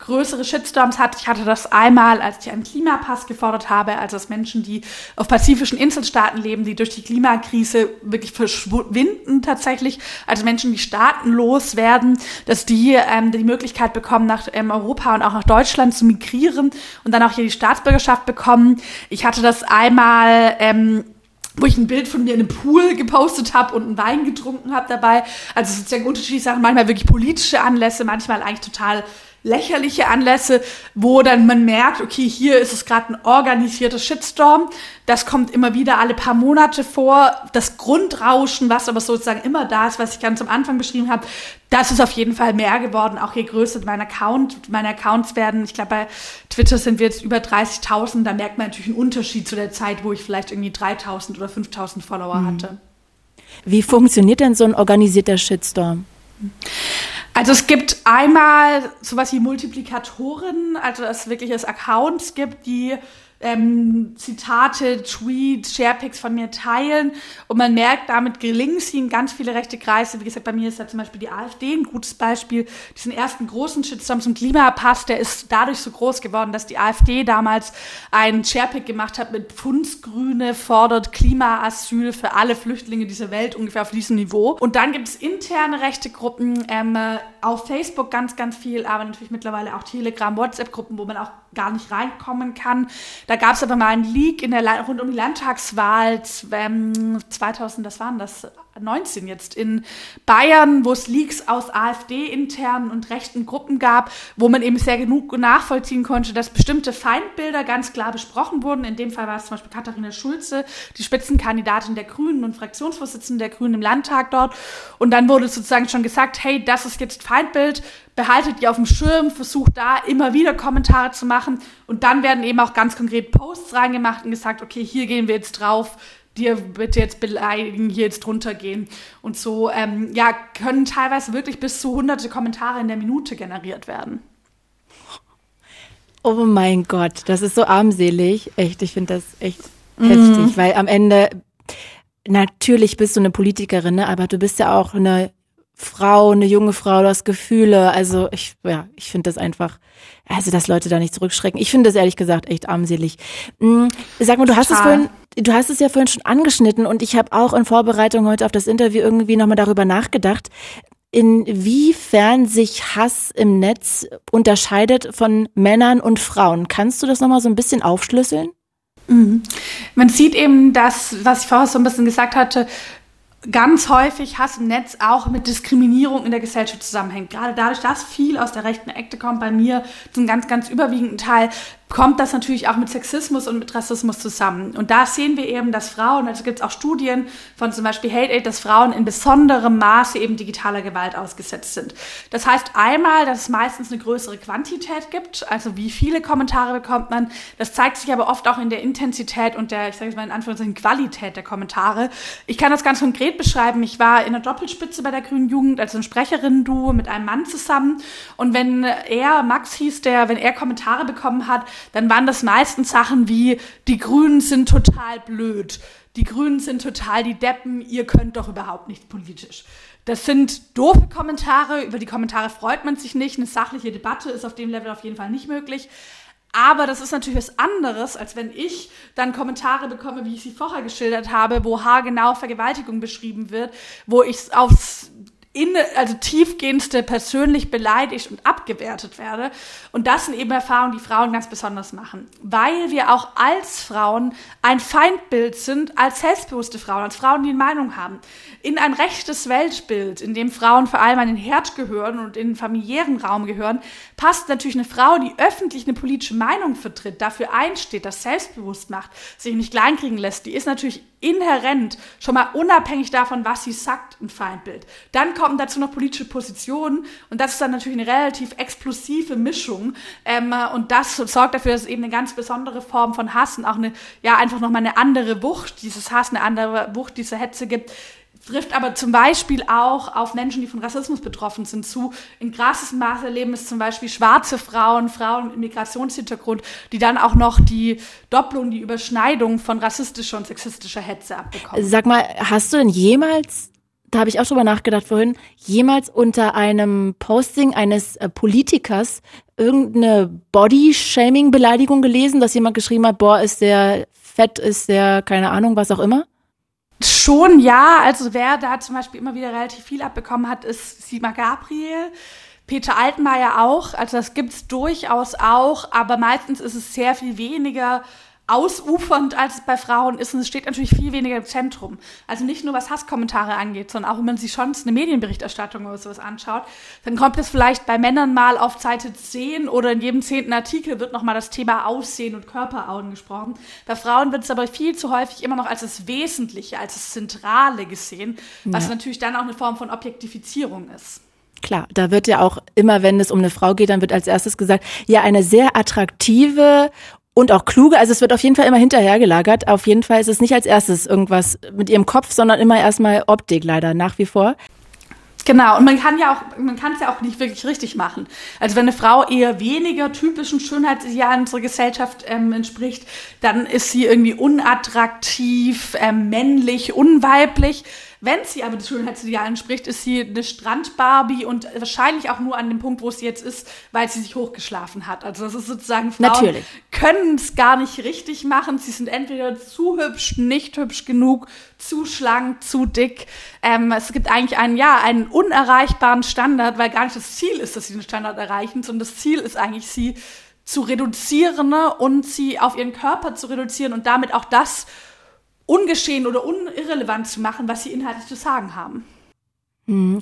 größere Shitstorms hat. Ich hatte das einmal, als ich einen Klimapass gefordert habe, also dass Menschen, die auf pazifischen Inselstaaten leben, die durch die Klimakrise wirklich verschwinden tatsächlich, also Menschen, die staatenlos werden, dass die ähm, die Möglichkeit bekommen, nach ähm, Europa und auch nach Deutschland zu migrieren und dann auch hier die Staatsbürgerschaft bekommen. Ich hatte das einmal ähm, wo ich ein Bild von mir in einem Pool gepostet habe und einen Wein getrunken habe dabei. Also sozusagen unterschiedliche Sachen, manchmal wirklich politische Anlässe, manchmal eigentlich total lächerliche Anlässe, wo dann man merkt, okay, hier ist es gerade ein organisierter Shitstorm. Das kommt immer wieder alle paar Monate vor. Das Grundrauschen, was aber sozusagen immer da ist, was ich ganz am Anfang beschrieben habe, das ist auf jeden Fall mehr geworden, auch je größer mein Account, meine Accounts werden. Ich glaube, bei Twitter sind wir jetzt über 30.000. Da merkt man natürlich einen Unterschied zu der Zeit, wo ich vielleicht irgendwie 3.000 oder 5.000 Follower mhm. hatte. Wie funktioniert denn so ein organisierter Shitstorm? Also es gibt einmal sowas wie Multiplikatoren, also dass es wirklich es Accounts gibt, die ähm, Zitate, Tweets, Sharepics von mir teilen und man merkt, damit gelingen es ihnen ganz viele rechte Kreise. Wie gesagt, bei mir ist da zum Beispiel die AfD ein gutes Beispiel. Diesen ersten großen Shitstorm zum Klimapass, der ist dadurch so groß geworden, dass die AfD damals einen Sharepic gemacht hat mit Pfundsgrüne fordert Klimaasyl für alle Flüchtlinge dieser Welt ungefähr auf diesem Niveau. Und dann gibt es interne rechte Gruppen, ähm, auf Facebook ganz, ganz viel, aber natürlich mittlerweile auch Telegram, WhatsApp-Gruppen, wo man auch gar nicht reinkommen kann. Da gab es aber mal einen Leak in der rund um die Landtagswahl 2000, ähm, das waren das 19 jetzt in Bayern, wo es Leaks aus AfD-internen und rechten Gruppen gab, wo man eben sehr genug nachvollziehen konnte, dass bestimmte Feindbilder ganz klar besprochen wurden. In dem Fall war es zum Beispiel Katharina Schulze, die Spitzenkandidatin der Grünen und Fraktionsvorsitzende der Grünen im Landtag dort. Und dann wurde sozusagen schon gesagt, hey, das ist jetzt Feindbild, behaltet die auf dem Schirm, versucht da immer wieder Kommentare zu machen und dann werden eben auch ganz konkret Posts reingemacht und gesagt, okay, hier gehen wir jetzt drauf, dir bitte jetzt beleidigen, hier jetzt drunter gehen. Und so, ähm, ja, können teilweise wirklich bis zu hunderte Kommentare in der Minute generiert werden. Oh mein Gott, das ist so armselig. Echt, ich finde das echt mhm. heftig, weil am Ende, natürlich bist du eine Politikerin, ne, aber du bist ja auch eine Frau, eine junge Frau, du hast Gefühle. Also ich, ja, ich finde das einfach, also dass Leute da nicht zurückschrecken. Ich finde das ehrlich gesagt echt armselig. Hm, sag mal, du hast es vorhin, du hast es ja vorhin schon angeschnitten und ich habe auch in Vorbereitung heute auf das Interview irgendwie nochmal darüber nachgedacht, inwiefern sich Hass im Netz unterscheidet von Männern und Frauen. Kannst du das nochmal so ein bisschen aufschlüsseln? Mhm. Man sieht eben das, was ich vorher so ein bisschen gesagt hatte, ganz häufig Hass im Netz auch mit Diskriminierung in der Gesellschaft zusammenhängt. Gerade dadurch, dass viel aus der rechten Ecke kommt, bei mir zum ganz, ganz überwiegenden Teil kommt das natürlich auch mit Sexismus und mit Rassismus zusammen. Und da sehen wir eben, dass Frauen, also gibt es auch Studien von zum Beispiel Hate Aid, dass Frauen in besonderem Maße eben digitaler Gewalt ausgesetzt sind. Das heißt einmal, dass es meistens eine größere Quantität gibt, also wie viele Kommentare bekommt man. Das zeigt sich aber oft auch in der Intensität und der, ich sage jetzt mal in Anführungszeichen, Qualität der Kommentare. Ich kann das ganz konkret beschreiben. Ich war in der Doppelspitze bei der Grünen Jugend, also ein Sprecherinnen-Duo mit einem Mann zusammen. Und wenn er, Max hieß der, wenn er Kommentare bekommen hat, dann waren das meistens Sachen wie, die Grünen sind total blöd, die Grünen sind total die Deppen, ihr könnt doch überhaupt nicht politisch. Das sind doofe Kommentare, über die Kommentare freut man sich nicht, eine sachliche Debatte ist auf dem Level auf jeden Fall nicht möglich. Aber das ist natürlich was anderes, als wenn ich dann Kommentare bekomme, wie ich sie vorher geschildert habe, wo haargenau Vergewaltigung beschrieben wird, wo ich aufs in, also tiefgehendste persönlich beleidigt und abgewertet werde. Und das sind eben Erfahrungen, die Frauen ganz besonders machen. Weil wir auch als Frauen ein Feindbild sind, als selbstbewusste Frauen, als Frauen, die eine Meinung haben. In ein rechtes Weltbild, in dem Frauen vor allem an den Herd gehören und in den familiären Raum gehören, passt natürlich eine Frau, die öffentlich eine politische Meinung vertritt, dafür einsteht, das selbstbewusst macht, sich nicht kleinkriegen lässt, die ist natürlich inhärent, schon mal unabhängig davon, was sie sagt, ein Feindbild. Dann kommen dazu noch politische Positionen und das ist dann natürlich eine relativ explosive Mischung ähm, und das sorgt dafür, dass es eben eine ganz besondere Form von Hass und auch eine, ja, einfach nochmal eine andere Wucht dieses Hass, eine andere Wucht dieser Hetze gibt, trifft aber zum Beispiel auch auf Menschen, die von Rassismus betroffen sind, zu. In krassestem Maße erleben es zum Beispiel schwarze Frauen, Frauen mit Migrationshintergrund, die dann auch noch die Doppelung, die Überschneidung von rassistischer und sexistischer Hetze abbekommen. Sag mal, hast du denn jemals da habe ich auch drüber nachgedacht vorhin, jemals unter einem Posting eines äh, Politikers irgendeine Body-Shaming-Beleidigung gelesen, dass jemand geschrieben hat, boah, ist der fett, ist der, keine Ahnung, was auch immer? Schon ja, also wer da zum Beispiel immer wieder relativ viel abbekommen hat, ist Sima Gabriel. Peter Altmaier auch, also das gibt's durchaus auch, aber meistens ist es sehr viel weniger ausufernd als es bei Frauen ist und es steht natürlich viel weniger im Zentrum. Also nicht nur was Hasskommentare angeht, sondern auch wenn man sich schon eine Medienberichterstattung oder sowas anschaut, dann kommt es vielleicht bei Männern mal auf Seite 10 oder in jedem zehnten Artikel wird nochmal das Thema Aussehen und Körper angesprochen. Bei Frauen wird es aber viel zu häufig immer noch als das Wesentliche, als das Zentrale gesehen, was ja. natürlich dann auch eine Form von Objektifizierung ist. Klar, da wird ja auch immer, wenn es um eine Frau geht, dann wird als erstes gesagt, ja, eine sehr attraktive und auch kluge. Also es wird auf jeden Fall immer hinterhergelagert. Auf jeden Fall ist es nicht als erstes irgendwas mit ihrem Kopf, sondern immer erstmal Optik leider nach wie vor. Genau, und man kann ja auch, man kann es ja auch nicht wirklich richtig machen. Also wenn eine Frau eher weniger typischen Schönheitsidealen unserer Gesellschaft ähm, entspricht, dann ist sie irgendwie unattraktiv, ähm, männlich, unweiblich Wenn sie aber das Schönheitsideal entspricht, ist sie eine Strandbarbie und wahrscheinlich auch nur an dem Punkt, wo sie jetzt ist, weil sie sich hochgeschlafen hat. Also das ist sozusagen Frauen können es gar nicht richtig machen. Sie sind entweder zu hübsch, nicht hübsch genug, zu schlank, zu dick. Ähm, es gibt eigentlich einen, ja, einen unerreichbaren Standard, weil gar nicht das Ziel ist, dass sie den Standard erreichen, sondern das Ziel ist eigentlich, sie zu reduzieren und sie auf ihren Körper zu reduzieren und damit auch das ungeschehen oder unirrelevant zu machen, was sie inhaltlich zu sagen haben. Hm.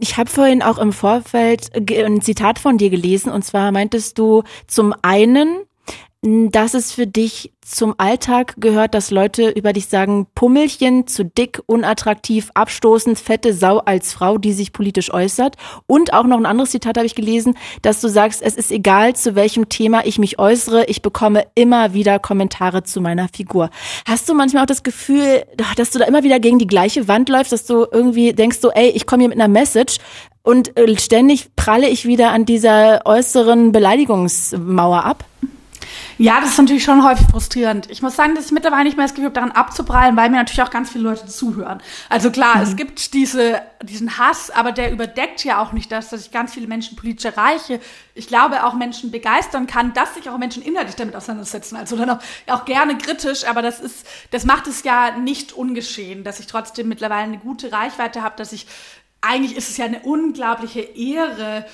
Ich habe vorhin auch im Vorfeld ein Zitat von dir gelesen und zwar meintest du zum einen, dass es für dich zum Alltag gehört, dass Leute über dich sagen, Pummelchen, zu dick, unattraktiv, abstoßend, fette Sau als Frau, die sich politisch äußert. Und auch noch ein anderes Zitat habe ich gelesen, dass du sagst, es ist egal, zu welchem Thema ich mich äußere, ich bekomme immer wieder Kommentare zu meiner Figur. Hast du manchmal auch das Gefühl, dass du da immer wieder gegen die gleiche Wand läufst, dass du irgendwie denkst so, ey, ich komme hier mit einer Message, und äh, ständig pralle ich wieder an dieser äußeren Beleidigungsmauer ab? Ja, das ist natürlich schon häufig frustrierend. Ich muss sagen, dass ich mittlerweile nicht mehr das Gefühl habe, daran abzuprallen, weil mir natürlich auch ganz viele Leute zuhören. Also klar, mhm. es gibt diese, diesen Hass, aber der überdeckt ja auch nicht das, dass ich ganz viele Menschen politisch erreiche. Ich glaube, auch Menschen begeistern kann, dass sich auch Menschen inhaltlich damit auseinandersetzen. Also dann auch, auch gerne kritisch, aber das ist, das macht es ja nicht ungeschehen, dass ich trotzdem mittlerweile eine gute Reichweite habe, dass ich, eigentlich ist es ja eine unglaubliche Ehre,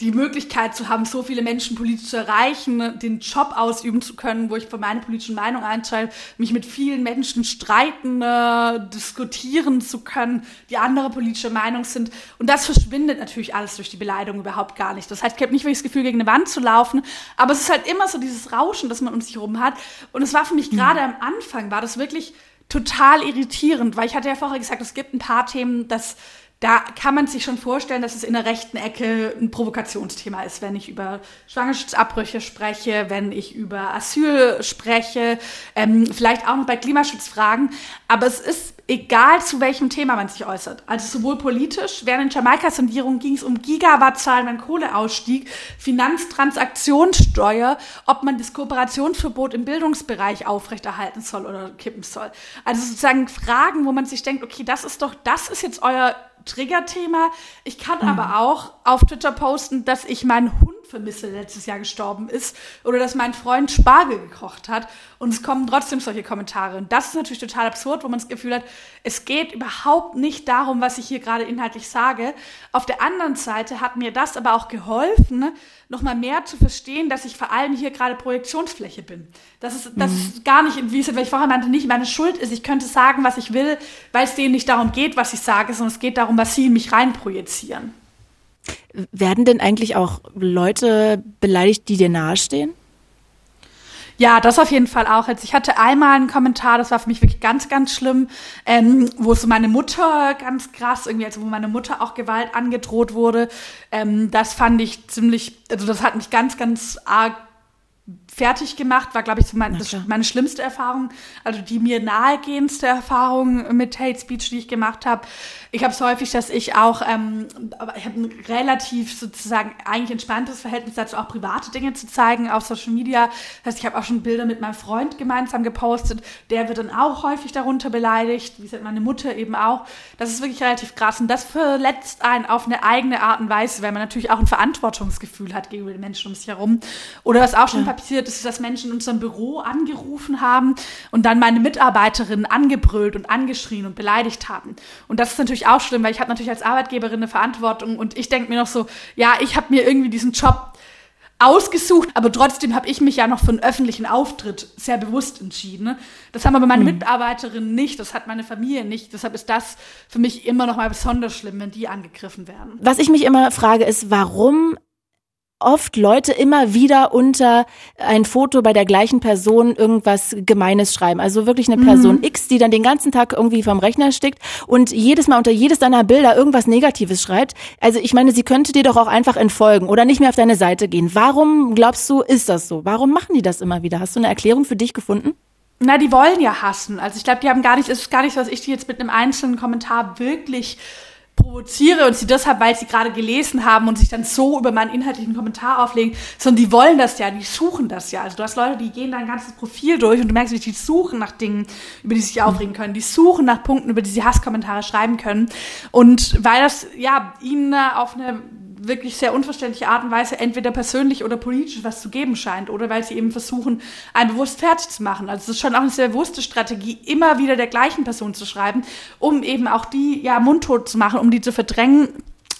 die Möglichkeit zu haben, so viele Menschen politisch zu erreichen, den Job ausüben zu können, wo ich für meine politische Meinung einstelle, mich mit vielen Menschen streiten, äh, diskutieren zu können, die andere politische Meinung sind. Und das verschwindet natürlich alles durch die Beleidigung überhaupt gar nicht. Das heißt, ich habe nicht wirklich das Gefühl, gegen eine Wand zu laufen, aber es ist halt immer so dieses Rauschen, das man um sich herum hat. Und es war für mich mhm. gerade am Anfang, war das wirklich total irritierend, weil ich hatte ja vorher gesagt, es gibt ein paar Themen, das da kann man sich schon vorstellen, dass es in der rechten Ecke ein Provokationsthema ist, wenn ich über Schwangerschaftsabbrüche spreche, wenn ich über Asyl spreche, ähm, vielleicht auch noch bei Klimaschutzfragen. Aber es ist egal, zu welchem Thema man sich äußert. Also sowohl politisch, während in Jamaika-Sondierung ging es um Gigawattzahlen beim Kohleausstieg, Finanztransaktionssteuer, ob man das Kooperationsverbot im Bildungsbereich aufrechterhalten soll oder kippen soll. Also sozusagen Fragen, wo man sich denkt, okay, das ist doch, das ist jetzt euer Triggerthema. Ich kann mhm. aber auch auf Twitter posten, dass ich meinen Hund vermisse, letztes Jahr gestorben ist, oder dass mein Freund Spargel gekocht hat. Und es kommen trotzdem solche Kommentare. Und das ist natürlich total absurd, wo man das Gefühl hat, es geht überhaupt nicht darum, was ich hier gerade inhaltlich sage. Auf der anderen Seite hat mir das aber auch geholfen, nochmal mehr zu verstehen, dass ich vor allem hier gerade Projektionsfläche bin. Das ist, das mhm. ist gar nicht, wie es, weil ich vorher meinte, nicht meine Schuld ist. Ich könnte sagen, was ich will, weil es denen nicht darum geht, was ich sage, sondern es geht darum, was sie in mich reinprojizieren. Werden denn eigentlich auch Leute beleidigt, die dir nahestehen? Ja, das auf jeden Fall auch. Also ich hatte einmal einen Kommentar, das war für mich wirklich ganz, ganz schlimm, ähm, wo so meine Mutter ganz krass, irgendwie, also wo meine Mutter auch Gewalt angedroht wurde. Ähm, das fand ich ziemlich, also das hat mich ganz, ganz arg fertig gemacht, war, glaube ich, so mein, meine schlimmste Erfahrung, also die mir nahegehendste Erfahrung mit Hate Speech, die ich gemacht habe. Ich habe es häufig, dass ich auch, ähm, ich habe ein relativ sozusagen eigentlich entspanntes Verhältnis dazu, auch private Dinge zu zeigen auf Social Media. Das heißt, ich habe auch schon Bilder mit meinem Freund gemeinsam gepostet. Der wird dann auch häufig darunter beleidigt, wie gesagt, meine Mutter eben auch. Das ist wirklich relativ krass und das verletzt einen auf eine eigene Art und Weise, weil man natürlich auch ein Verantwortungsgefühl hat gegenüber den Menschen um sich herum. Oder was auch schon ja. passiert passiert ist, dass Menschen in unserem Büro angerufen haben und dann meine Mitarbeiterinnen angebrüllt und angeschrien und beleidigt haben. Und das ist natürlich auch schlimm, weil ich habe natürlich als Arbeitgeberin eine Verantwortung und ich denke mir noch so, ja, ich habe mir irgendwie diesen Job ausgesucht, aber trotzdem habe ich mich ja noch für einen öffentlichen Auftritt sehr bewusst entschieden. Das haben aber meine mhm. Mitarbeiterinnen nicht, das hat meine Familie nicht. Deshalb ist das für mich immer noch mal besonders schlimm, wenn die angegriffen werden. Was ich mich immer frage, ist, warum oft Leute immer wieder unter ein Foto bei der gleichen Person irgendwas Gemeines schreiben. Also wirklich eine Person mhm. X, die dann den ganzen Tag irgendwie vom Rechner steckt und jedes Mal unter jedes deiner Bilder irgendwas Negatives schreibt. Also ich meine, sie könnte dir doch auch einfach entfolgen oder nicht mehr auf deine Seite gehen. Warum glaubst du, ist das so? Warum machen die das immer wieder? Hast du eine Erklärung für dich gefunden? Na, die wollen ja hassen. Also ich glaube, die haben gar nicht, es ist gar nicht, was ich die jetzt mit einem einzelnen Kommentar wirklich provoziere und sie deshalb, weil sie gerade gelesen haben und sich dann so über meinen inhaltlichen Kommentar auflegen, sondern die wollen das ja, die suchen das ja. Also du hast Leute, die gehen dein ganzes Profil durch und du merkst, wie die suchen nach Dingen, über die sie sich aufregen können, die suchen nach Punkten, über die sie Hasskommentare schreiben können. Und weil das ja ihnen auf eine wirklich sehr unverständliche Art und Weise entweder persönlich oder politisch was zu geben scheint oder weil sie eben versuchen, einen bewusst fertig zu machen. Also es ist schon auch eine sehr bewusste Strategie, immer wieder der gleichen Person zu schreiben, um eben auch die ja mundtot zu machen, um die zu verdrängen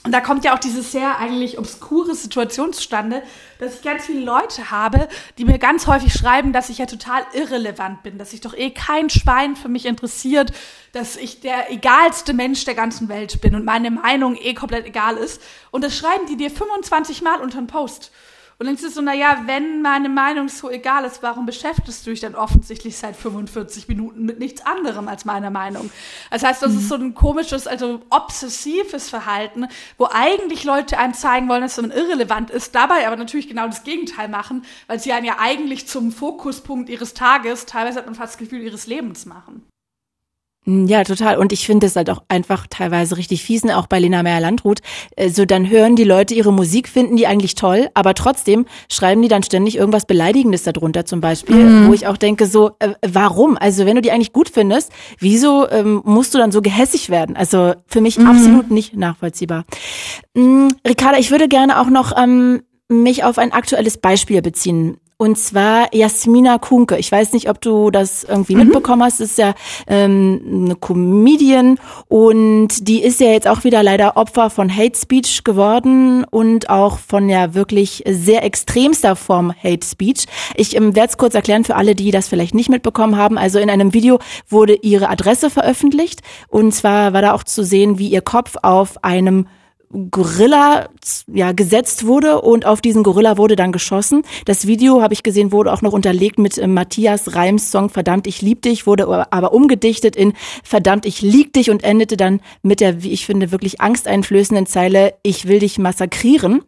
und da kommt ja auch diese sehr eigentlich obskure Situation zustande, dass ich ganz viele Leute habe, die mir ganz häufig schreiben, dass ich ja total irrelevant bin, dass sich doch eh kein Schwein für mich interessiert, dass ich der egalste Mensch der ganzen Welt bin und meine Meinung eh komplett egal ist. Und das schreiben die dir 25 Mal unter einen Post. Und dann ist es so, naja, wenn meine Meinung so egal ist, warum beschäftigst du dich dann offensichtlich seit 45 Minuten mit nichts anderem als meiner Meinung? Das heißt, das mhm. ist so ein komisches, also obsessives Verhalten, wo eigentlich Leute einem zeigen wollen, dass man irrelevant ist, dabei aber natürlich genau das Gegenteil machen, weil sie einen ja eigentlich zum Fokuspunkt ihres Tages, teilweise hat man fast das Gefühl, ihres Lebens machen. Mm, ja, total. Und ich finde es halt auch einfach teilweise richtig fiesen, auch bei Lena Meyer-Landrut. Äh, so, dann hören die Leute ihre Musik, finden die eigentlich toll, aber trotzdem schreiben die dann ständig irgendwas Beleidigendes darunter zum Beispiel, mhm. wo ich auch denke so, äh, warum? Also wenn du die eigentlich gut findest, wieso ähm, musst du dann so gehässig werden? Also für mich mhm. absolut nicht nachvollziehbar. Ähm, Ricarda, ich würde gerne auch noch ähm, mich auf ein aktuelles Beispiel beziehen. Und zwar Jasmina Kunke. Ich weiß nicht, ob du das irgendwie mhm. mitbekommen hast. Das ist ja ähm, eine Comedian und die ist ja jetzt auch wieder leider Opfer von Hate Speech geworden und auch von ja wirklich sehr extremster Form Hate Speech. Ich ähm, werde es kurz erklären für alle, die das vielleicht nicht mitbekommen haben. Also in einem Video wurde ihre Adresse veröffentlicht und zwar war da auch zu sehen, wie ihr Kopf auf einem Gorilla ja gesetzt wurde und auf diesen Gorilla wurde dann geschossen. Das Video habe ich gesehen wurde auch noch unterlegt mit äh, Matthias Reims Song Verdammt ich lieb dich wurde aber umgedichtet in Verdammt ich lieg dich und endete dann mit der wie ich finde wirklich angsteinflößenden Zeile Ich will dich massakrieren.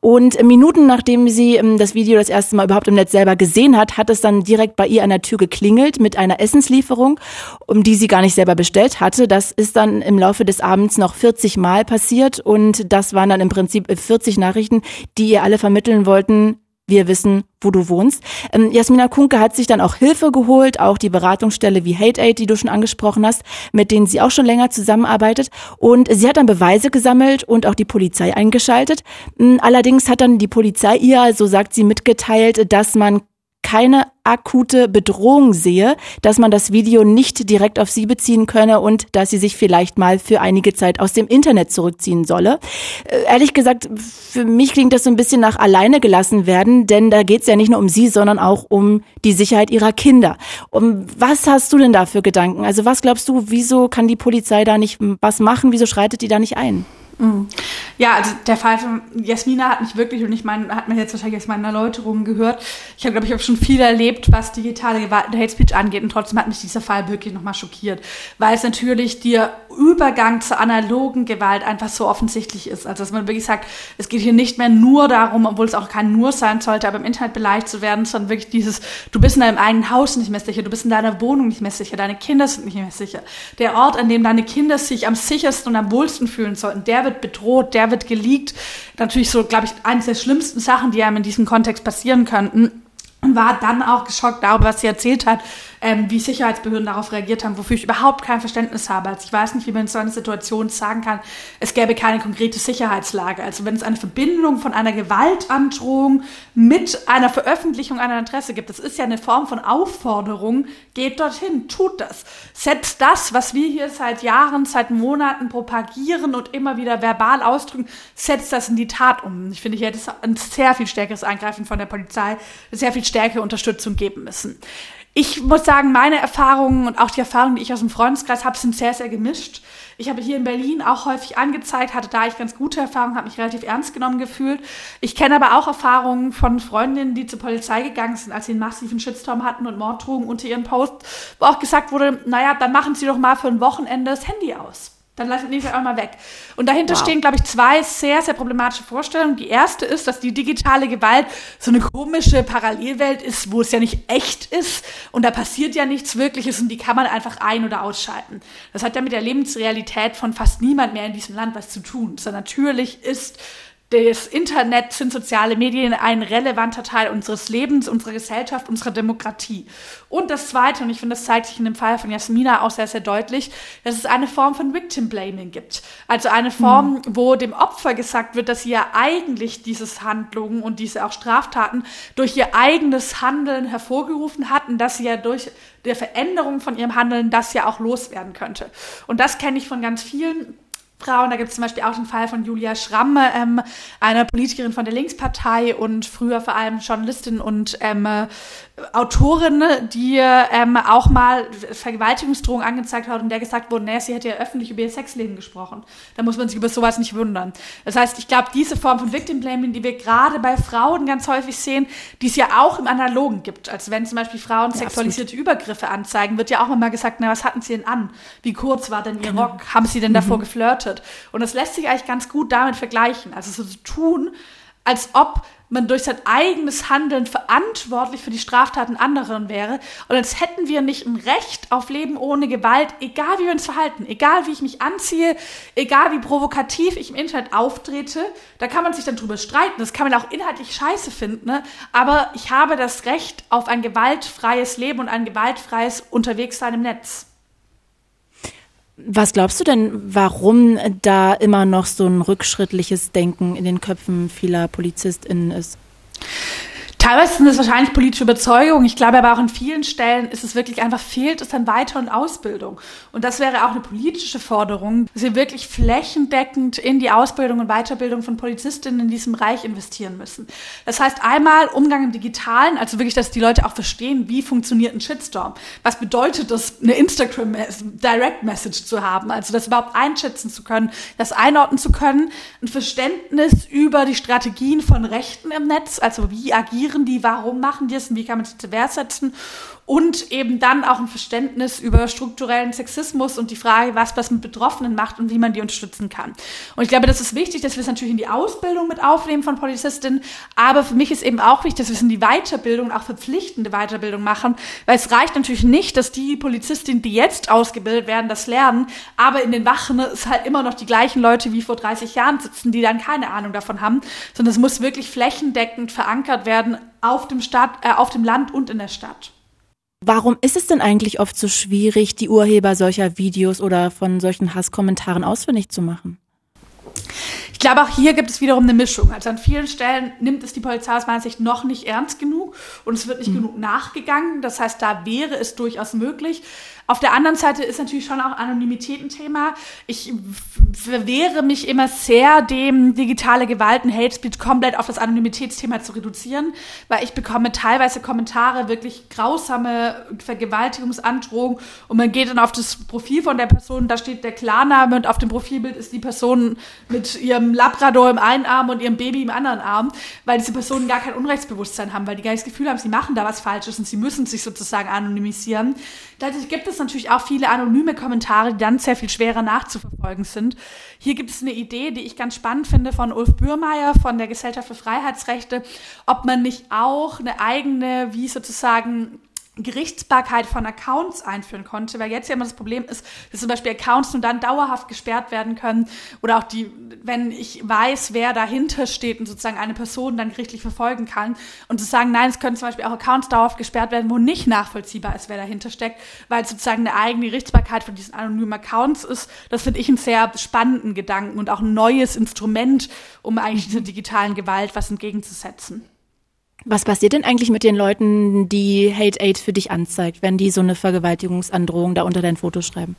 Und äh, Minuten nachdem sie ähm, das Video das erste Mal überhaupt im Netz selber gesehen hat, hat es dann direkt bei ihr an der Tür geklingelt mit einer Essenslieferung, um die sie gar nicht selber bestellt hatte. Das ist dann im Laufe des Abends noch 40 Mal passiert und und das waren dann im Prinzip 40 Nachrichten, die ihr alle vermitteln wollten, wir wissen, wo du wohnst. Ähm, Jasmina Kunke hat sich dann auch Hilfe geholt, auch die Beratungsstelle wie Hate Aid, die du schon angesprochen hast, mit denen sie auch schon länger zusammenarbeitet. Und sie hat dann Beweise gesammelt und auch die Polizei eingeschaltet. Ähm, allerdings hat dann die Polizei ihr, so sagt sie, mitgeteilt, dass man keine akute Bedrohung sehe, dass man das Video nicht direkt auf sie beziehen könne und dass sie sich vielleicht mal für einige Zeit aus dem Internet zurückziehen solle. Äh, ehrlich gesagt, für mich klingt das so ein bisschen nach alleine gelassen werden, denn da geht es ja nicht nur um sie, sondern auch um die Sicherheit ihrer Kinder. Um was hast du denn da für Gedanken? Also was glaubst du, wieso kann die Polizei da nicht was machen? Wieso schreitet die da nicht ein? Mhm. Ja, also der Fall von Jasmina hat mich wirklich, und ich meine, hat man jetzt wahrscheinlich aus meinen Erläuterungen gehört, ich habe, glaube ich, auch schon viel erlebt, was digitale Gewalt Hate Speech angeht, und trotzdem hat mich dieser Fall wirklich nochmal schockiert, weil es natürlich der Übergang zur analogen Gewalt einfach so offensichtlich ist. Also, dass man wirklich sagt, es geht hier nicht mehr nur darum, obwohl es auch kein Nur sein sollte, aber im Internet beleidigt zu werden, sondern wirklich dieses, du bist in deinem eigenen Haus nicht mehr sicher, du bist in deiner Wohnung nicht mehr sicher, deine Kinder sind nicht mehr sicher. Der Ort, an dem deine Kinder sich am sichersten und am wohlsten fühlen sollten, der wird bedroht, der wird geleakt. Natürlich so, glaube ich, eines der schlimmsten Sachen, die einem in diesem Kontext passieren könnten. Und war dann auch geschockt darüber, was sie erzählt hat, ähm, wie Sicherheitsbehörden darauf reagiert haben, wofür ich überhaupt kein Verständnis habe. Also ich weiß nicht, wie man in so einer Situation sagen kann, es gäbe keine konkrete Sicherheitslage. Also wenn es eine Verbindung von einer Gewaltandrohung mit einer Veröffentlichung einer Adresse gibt, das ist ja eine Form von Aufforderung, geht dorthin, tut das. Setzt das, was wir hier seit Jahren, seit Monaten propagieren und immer wieder verbal ausdrücken, setzt das in die Tat um. Ich finde, hier hätte es ein sehr viel stärkeres Eingreifen von der Polizei, sehr viel stärkere Unterstützung geben müssen. Ich muss sagen, meine Erfahrungen und auch die Erfahrungen, die ich aus dem Freundeskreis habe, sind sehr, sehr gemischt. Ich habe hier in Berlin auch häufig angezeigt, hatte da ich ganz gute Erfahrungen, habe mich relativ ernst genommen gefühlt. Ich kenne aber auch Erfahrungen von Freundinnen, die zur Polizei gegangen sind, als sie einen massiven Shitstorm hatten und Morddrohungen unter ihren Post, wo auch gesagt wurde, naja, dann machen Sie doch mal für ein Wochenende das Handy aus. Dann lassen die auch mal weg. Und dahinter wow. stehen, glaube ich, zwei sehr, sehr problematische Vorstellungen. Die erste ist, dass die digitale Gewalt so eine komische Parallelwelt ist, wo es ja nicht echt ist und da passiert ja nichts Wirkliches und die kann man einfach ein- oder ausschalten. Das hat ja mit der Lebensrealität von fast niemand mehr in diesem Land was zu tun. So natürlich ist das Internet sind soziale Medien ein relevanter Teil unseres Lebens, unserer Gesellschaft, unserer Demokratie. Und das Zweite, und ich finde, das zeigt sich in dem Fall von Jasmina auch sehr, sehr deutlich, dass es eine Form von Victim Blaming gibt. Also eine Form, mhm. wo dem Opfer gesagt wird, dass sie ja eigentlich dieses Handlungen und diese auch Straftaten durch ihr eigenes Handeln hervorgerufen hatten, dass sie ja durch der Veränderung von ihrem Handeln das ja auch loswerden könnte. Und das kenne ich von ganz vielen Frauen. Da gibt es zum Beispiel auch den Fall von Julia Schramm, ähm, einer Politikerin von der Linkspartei und früher vor allem Journalistin und ähm, Autorin, die ähm, auch mal Vergewaltigungsdrohungen angezeigt hat und der gesagt wurde, naja, sie hätte ja öffentlich über ihr Sexleben gesprochen. Da muss man sich über sowas nicht wundern. Das heißt, ich glaube, diese Form von Victim Blaming, die wir gerade bei Frauen ganz häufig sehen, die es ja auch im Analogen gibt. Also wenn zum Beispiel Frauen ja, sexualisierte absolut. Übergriffe anzeigen, wird ja auch mal gesagt, na, was hatten sie denn an? Wie kurz war denn ihr genau. Rock? Haben sie denn davor mhm. geflirtet? Und das lässt sich eigentlich ganz gut damit vergleichen. Also so zu tun, als ob man durch sein eigenes Handeln verantwortlich für die Straftaten anderen wäre und als hätten wir nicht ein Recht auf Leben ohne Gewalt, egal wie wir uns verhalten, egal wie ich mich anziehe, egal wie provokativ ich im Internet auftrete, da kann man sich dann drüber streiten, das kann man auch inhaltlich scheiße finden, ne? aber ich habe das Recht auf ein gewaltfreies Leben und ein gewaltfreies Unterwegssein im Netz. Was glaubst du denn, warum da immer noch so ein rückschrittliches Denken in den Köpfen vieler PolizistInnen ist? Teilweise sind es wahrscheinlich politische Überzeugungen. Ich glaube aber auch an vielen Stellen ist es wirklich einfach fehlt es an Weiter- und Ausbildung. Und das wäre auch eine politische Forderung, dass wir wirklich flächendeckend in die Ausbildung und Weiterbildung von Polizistinnen in diesem Bereich investieren müssen. Das heißt einmal Umgang im Digitalen, also wirklich, dass die Leute auch verstehen, wie funktioniert ein Shitstorm. Was bedeutet das, eine Instagram Direct Message zu haben? Also das überhaupt einschätzen zu können, das einordnen zu können, ein Verständnis über die Strategien von Rechten im Netz, also wie agieren reagieren die, warum machen die es? Und wie kann man sie zur Wehr setzen und eben dann auch ein Verständnis über strukturellen Sexismus und die Frage, was das mit Betroffenen macht und wie man die unterstützen kann. Und ich glaube, das ist wichtig, dass wir es natürlich in die Ausbildung mit aufnehmen von Polizistinnen, aber für mich ist eben auch wichtig, dass wir es in die Weiterbildung, auch verpflichtende Weiterbildung machen, weil es reicht natürlich nicht, dass die Polizistinnen, die jetzt ausgebildet werden, das lernen, aber in den Wachen ist halt immer noch die gleichen Leute wie vor 30 Jahren sitzen, die dann keine Ahnung davon haben, sondern es muss wirklich flächendeckend verankert werden auf dem Stadt, äh, auf dem Land und in der Stadt. Warum ist es denn eigentlich oft so schwierig, die Urheber solcher Videos oder von solchen Hasskommentaren ausfindig zu machen? Ich glaube, auch hier gibt es wiederum eine Mischung. Also an vielen Stellen nimmt es die Polizei aus meiner Sicht noch nicht ernst genug und es wird nicht mhm. genug nachgegangen. Das heißt, da wäre es durchaus möglich. Auf der anderen Seite ist natürlich schon auch Anonymität ein Thema. Ich verwehre mich immer sehr, dem digitale Gewalt und Hate Speech komplett auf das Anonymitätsthema zu reduzieren, weil ich bekomme teilweise Kommentare, wirklich grausame Vergewaltigungsandrohungen und man geht dann auf das Profil von der Person, da steht der Klarname und auf dem Profilbild ist die Person mit ihrem Labrador im einen Arm und ihrem Baby im anderen Arm, weil diese Personen gar kein Unrechtsbewusstsein haben, weil die gar nicht das Gefühl haben, sie machen da was Falsches und sie müssen sich sozusagen anonymisieren. Dadurch gibt es natürlich auch viele anonyme Kommentare, die dann sehr viel schwerer nachzuverfolgen sind. Hier gibt es eine Idee, die ich ganz spannend finde von Ulf Bürmeier von der Gesellschaft für Freiheitsrechte, ob man nicht auch eine eigene, wie sozusagen Gerichtsbarkeit von Accounts einführen konnte, weil jetzt ja immer das Problem ist, dass zum Beispiel Accounts nur dann dauerhaft gesperrt werden können. Oder auch die, wenn ich weiß, wer dahinter steht und sozusagen eine Person dann gerichtlich verfolgen kann. Und zu sagen, nein, es können zum Beispiel auch Accounts dauerhaft gesperrt werden, wo nicht nachvollziehbar ist, wer dahinter steckt, weil sozusagen eine eigene Gerichtsbarkeit von diesen anonymen Accounts ist, das finde ich einen sehr spannenden Gedanken und auch ein neues Instrument, um eigentlich dieser digitalen Gewalt was entgegenzusetzen. Was passiert denn eigentlich mit den Leuten, die Hate Aid für dich anzeigt, wenn die so eine Vergewaltigungsandrohung da unter dein Foto schreiben?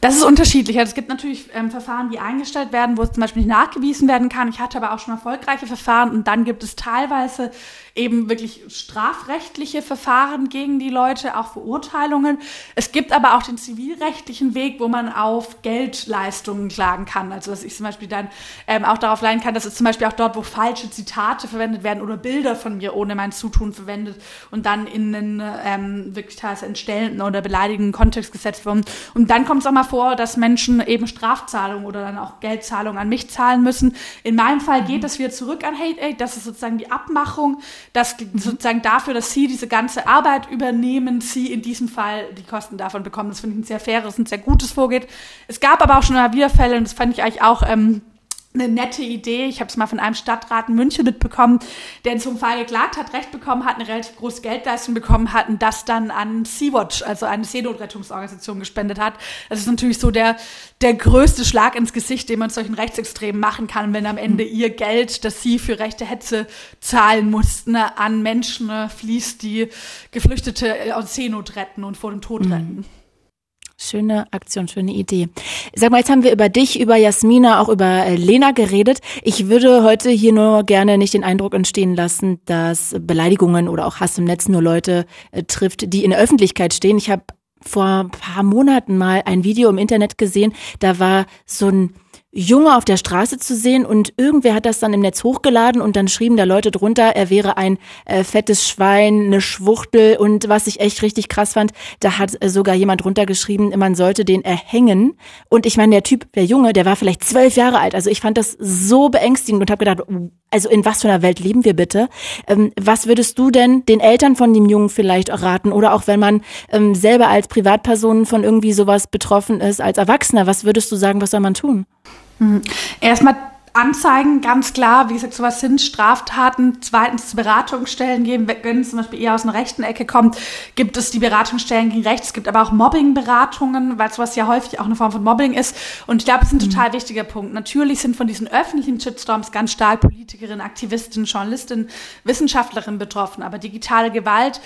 Das ist unterschiedlich. Also es gibt natürlich ähm, Verfahren, die eingestellt werden, wo es zum Beispiel nicht nachgewiesen werden kann. Ich hatte aber auch schon erfolgreiche Verfahren und dann gibt es teilweise eben wirklich strafrechtliche Verfahren gegen die Leute, auch Verurteilungen. Es gibt aber auch den zivilrechtlichen Weg, wo man auf Geldleistungen klagen kann. Also dass ich zum Beispiel dann ähm, auch darauf leiten kann, dass es zum Beispiel auch dort, wo falsche Zitate verwendet werden oder Bilder von mir ohne mein Zutun verwendet und dann in einen ähm, wirklich teils entstellenden oder beleidigenden Kontext gesetzt wurden. Und dann kommt es auch mal vor, dass Menschen eben Strafzahlungen oder dann auch Geldzahlungen an mich zahlen müssen. In meinem Fall geht das wieder zurück an Hate Aid. Das ist sozusagen die Abmachung, dass mhm. sozusagen dafür, dass sie diese ganze Arbeit übernehmen, sie in diesem Fall die Kosten davon bekommen. Das finde ich ein sehr faires und sehr gutes Vorgeht. Es gab aber auch schon mal wieder Fälle, und das fand ich eigentlich auch ähm, eine nette Idee. Ich habe es mal von einem Stadtrat in München mitbekommen, der in so einem Fall geklagt hat, Recht bekommen hat, eine relativ große Geldleistung bekommen hat und das dann an Sea-Watch, also eine Seenotrettungsorganisation, gespendet hat. Das ist natürlich so der, der größte Schlag ins Gesicht, den man solchen Rechtsextremen machen kann, wenn am Ende mhm. ihr Geld, das sie für rechte Hetze zahlen mussten, an Menschen fließt, die Geflüchtete aus Seenot retten und vor dem Tod mhm. Schöne Aktion, schöne Idee. Sag mal, jetzt haben wir über dich, über Jasmina, auch über äh, Lena geredet. Ich würde heute hier nur gerne nicht den Eindruck entstehen lassen, dass Beleidigungen oder auch Hass im Netz nur Leute äh, trifft, die in der Öffentlichkeit stehen. Ich habe vor ein paar Monaten mal ein Video im Internet gesehen, da war so ein Junge auf der Straße zu sehen und irgendwer hat das dann im Netz hochgeladen und dann schrieben da Leute drunter, er wäre ein äh, fettes Schwein, eine Schwuchtel und was ich echt richtig krass fand, da hat äh, sogar jemand drunter geschrieben, man sollte den erhängen und ich meine, der Typ, der Junge, der war vielleicht zwölf Jahre alt, also ich fand das so beängstigend und habe gedacht, also in was für einer Welt leben wir bitte? Ähm, was würdest du denn den Eltern von dem Jungen vielleicht raten oder auch wenn man ähm, selber als Privatperson von irgendwie sowas betroffen ist, als Erwachsener, was würdest du sagen, was soll man tun? Mhm. Erstmal Anzeigen, ganz klar, wie gesagt, sowas sind Straftaten. Zweitens Beratungsstellen geben, wenn es zum Beispiel eher aus einer rechten Ecke kommt, gibt es die Beratungsstellen gegen rechts. Es gibt aber auch Mobbing-Beratungen, weil sowas ja häufig auch eine Form von Mobbing ist. Und ich glaube, das ist ein mhm. total wichtiger Punkt. Natürlich sind von diesen öffentlichen Shitstorms ganz stark Politikerinnen, Aktivistinnen, Journalistinnen, Wissenschaftlerinnen betroffen. Aber digitale Gewalt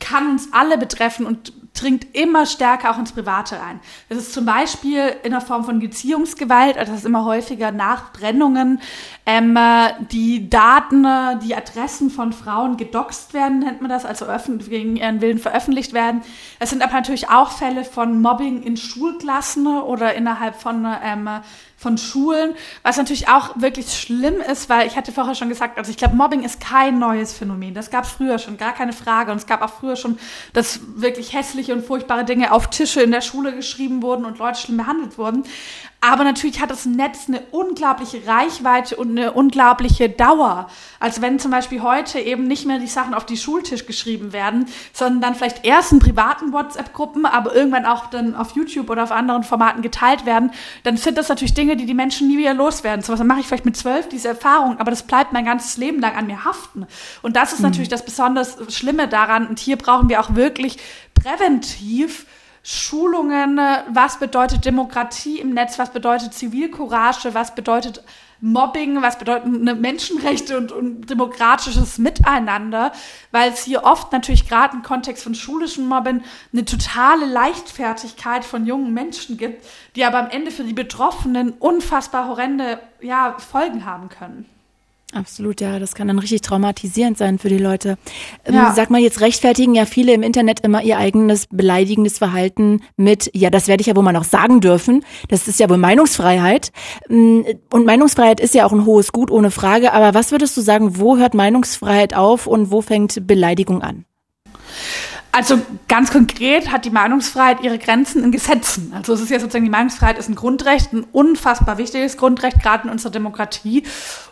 kann uns alle betreffen und dringt immer stärker auch ins Private ein. Das ist zum Beispiel in der Form von Beziehungsgewalt, also das ist immer häufiger nach Trennungen, ähm, die Daten, die Adressen von Frauen gedoxt werden, nennt man das, also gegen ihren Willen veröffentlicht werden. Es sind aber natürlich auch Fälle von Mobbing in Schulklassen oder innerhalb von ähm, von Schulen, was natürlich auch wirklich schlimm ist, weil ich hatte vorher schon gesagt, also ich glaube, Mobbing ist kein neues Phänomen. Das gab es früher schon, gar keine Frage. Und es gab auch früher schon, dass wirklich hässliche und furchtbare Dinge auf Tische in der Schule geschrieben wurden und Leute schlimm behandelt wurden. Aber natürlich hat das Netz eine unglaubliche Reichweite und eine unglaubliche Dauer. Also wenn zum Beispiel heute eben nicht mehr die Sachen auf die Schultisch geschrieben werden, sondern dann vielleicht erst in privaten WhatsApp-Gruppen, aber irgendwann auch dann auf YouTube oder auf anderen Formaten geteilt werden, dann sind das natürlich Dinge, die die Menschen nie wieder loswerden. So was mache ich vielleicht mit zwölf, diese Erfahrung, aber das bleibt mein ganzes Leben lang an mir haften. Und das ist mhm. natürlich das besonders Schlimme daran. Und hier brauchen wir auch wirklich präventiv Schulungen, was bedeutet Demokratie im Netz, was bedeutet Zivilcourage, was bedeutet Mobbing, was bedeutet Menschenrechte und, und demokratisches Miteinander, weil es hier oft natürlich gerade im Kontext von schulischen Mobbing eine totale Leichtfertigkeit von jungen Menschen gibt, die aber am Ende für die Betroffenen unfassbar horrende ja, Folgen haben können. Absolut, ja, das kann dann richtig traumatisierend sein für die Leute. Ähm, ja. Sag mal, jetzt rechtfertigen ja viele im Internet immer ihr eigenes beleidigendes Verhalten mit, ja, das werde ich ja wohl mal noch sagen dürfen. Das ist ja wohl Meinungsfreiheit. Ähm, und Meinungsfreiheit ist ja auch ein hohes Gut, ohne Frage. Aber was würdest du sagen, wo hört Meinungsfreiheit auf und wo fängt Beleidigung an? Also ganz konkret hat die Meinungsfreiheit ihre Grenzen in Gesetzen. Also es ist ja sozusagen, die Meinungsfreiheit ist ein Grundrecht, ein unfassbar wichtiges Grundrecht, gerade in unserer Demokratie.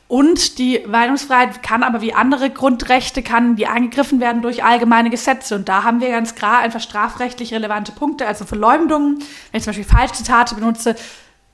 Und die Meinungsfreiheit kann aber wie andere Grundrechte, kann die eingegriffen werden durch allgemeine Gesetze. Und da haben wir ganz klar einfach strafrechtlich relevante Punkte, also Verleumdungen, wenn ich zum Beispiel Falschzitate benutze,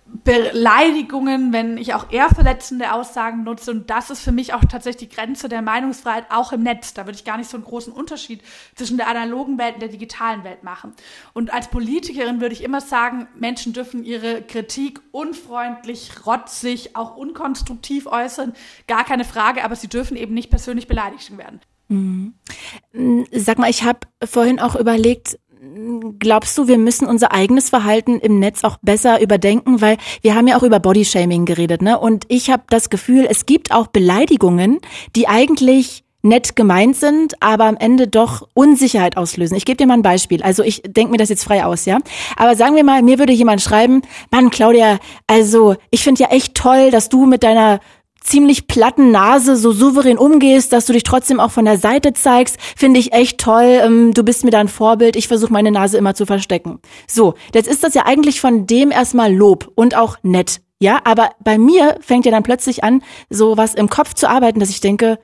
Beleidigungen, wenn ich auch eher verletzende Aussagen nutze. Und das ist für mich auch tatsächlich die Grenze der Meinungsfreiheit, auch im Netz. Da würde ich gar nicht so einen großen Unterschied zwischen der analogen Welt und der digitalen Welt machen. Und als Politikerin würde ich immer sagen, Menschen dürfen ihre Kritik unfreundlich, rotzig, auch unkonstruktiv äußern. Gar keine Frage, aber sie dürfen eben nicht persönlich beleidigt werden. Mhm. Sag mal, ich habe vorhin auch überlegt, glaubst du, wir müssen unser eigenes Verhalten im Netz auch besser überdenken, weil wir haben ja auch über Bodyshaming geredet, ne? Und ich habe das Gefühl, es gibt auch Beleidigungen, die eigentlich nett gemeint sind, aber am Ende doch Unsicherheit auslösen. Ich gebe dir mal ein Beispiel. Also ich denke mir das jetzt frei aus, ja. Aber sagen wir mal, mir würde jemand schreiben, Mann, Claudia, also ich finde ja echt toll, dass du mit deiner ziemlich platten Nase so souverän umgehst, dass du dich trotzdem auch von der Seite zeigst, finde ich echt toll. Ähm, du bist mir da ein Vorbild. Ich versuche meine Nase immer zu verstecken. So, jetzt ist das ja eigentlich von dem erstmal Lob und auch nett. Ja, aber bei mir fängt ja dann plötzlich an, so was im Kopf zu arbeiten, dass ich denke,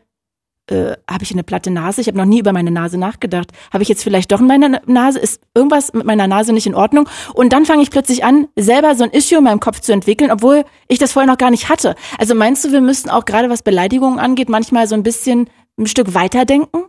äh, habe ich eine platte Nase? Ich habe noch nie über meine Nase nachgedacht. Habe ich jetzt vielleicht doch in meiner Nase? Ist irgendwas mit meiner Nase nicht in Ordnung? Und dann fange ich plötzlich an, selber so ein Issue in meinem Kopf zu entwickeln, obwohl ich das vorher noch gar nicht hatte. Also meinst du, wir müssten auch gerade was Beleidigungen angeht, manchmal so ein bisschen ein Stück weiterdenken?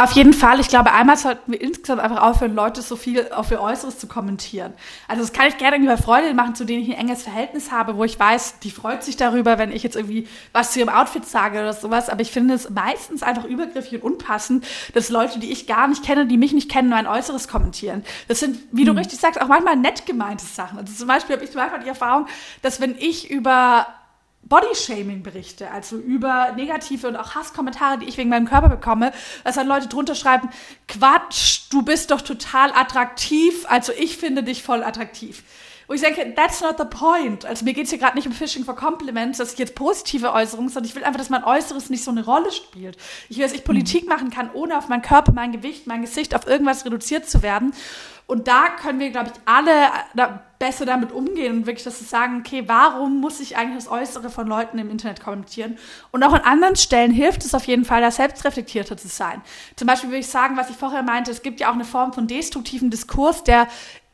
Auf jeden Fall. Ich glaube, einmal sollten wir insgesamt einfach aufhören, Leute so viel auf ihr Äußeres zu kommentieren. Also das kann ich gerne über Freundinnen machen, zu denen ich ein enges Verhältnis habe, wo ich weiß, die freut sich darüber, wenn ich jetzt irgendwie was zu ihrem Outfit sage oder sowas. Aber ich finde es meistens einfach übergriffig und unpassend, dass Leute, die ich gar nicht kenne, die mich nicht kennen, mein Äußeres kommentieren. Das sind, wie du mhm. richtig sagst, auch manchmal nett gemeinte Sachen. Also zum Beispiel habe ich manchmal die Erfahrung, dass wenn ich über Bodyshaming-Berichte, also über negative und auch Hasskommentare, die ich wegen meinem Körper bekomme, dass dann Leute drunter schreiben, Quatsch, du bist doch total attraktiv, also ich finde dich voll attraktiv. Wo ich denke, that's not the point. Also mir geht es hier gerade nicht um Fishing for Compliments, dass ich jetzt positive Äußerungen, sondern ich will einfach, dass mein Äußeres nicht so eine Rolle spielt. Ich will, dass ich Politik mhm. machen kann, ohne auf meinen Körper, mein Gewicht, mein Gesicht auf irgendwas reduziert zu werden. Und da können wir, glaube ich, alle da besser damit umgehen und wirklich das zu sagen, okay, warum muss ich eigentlich das Äußere von Leuten im Internet kommentieren? Und auch an anderen Stellen hilft es auf jeden Fall, da selbstreflektierter zu sein. Zum Beispiel würde ich sagen, was ich vorher meinte, es gibt ja auch eine Form von destruktiven Diskurs, der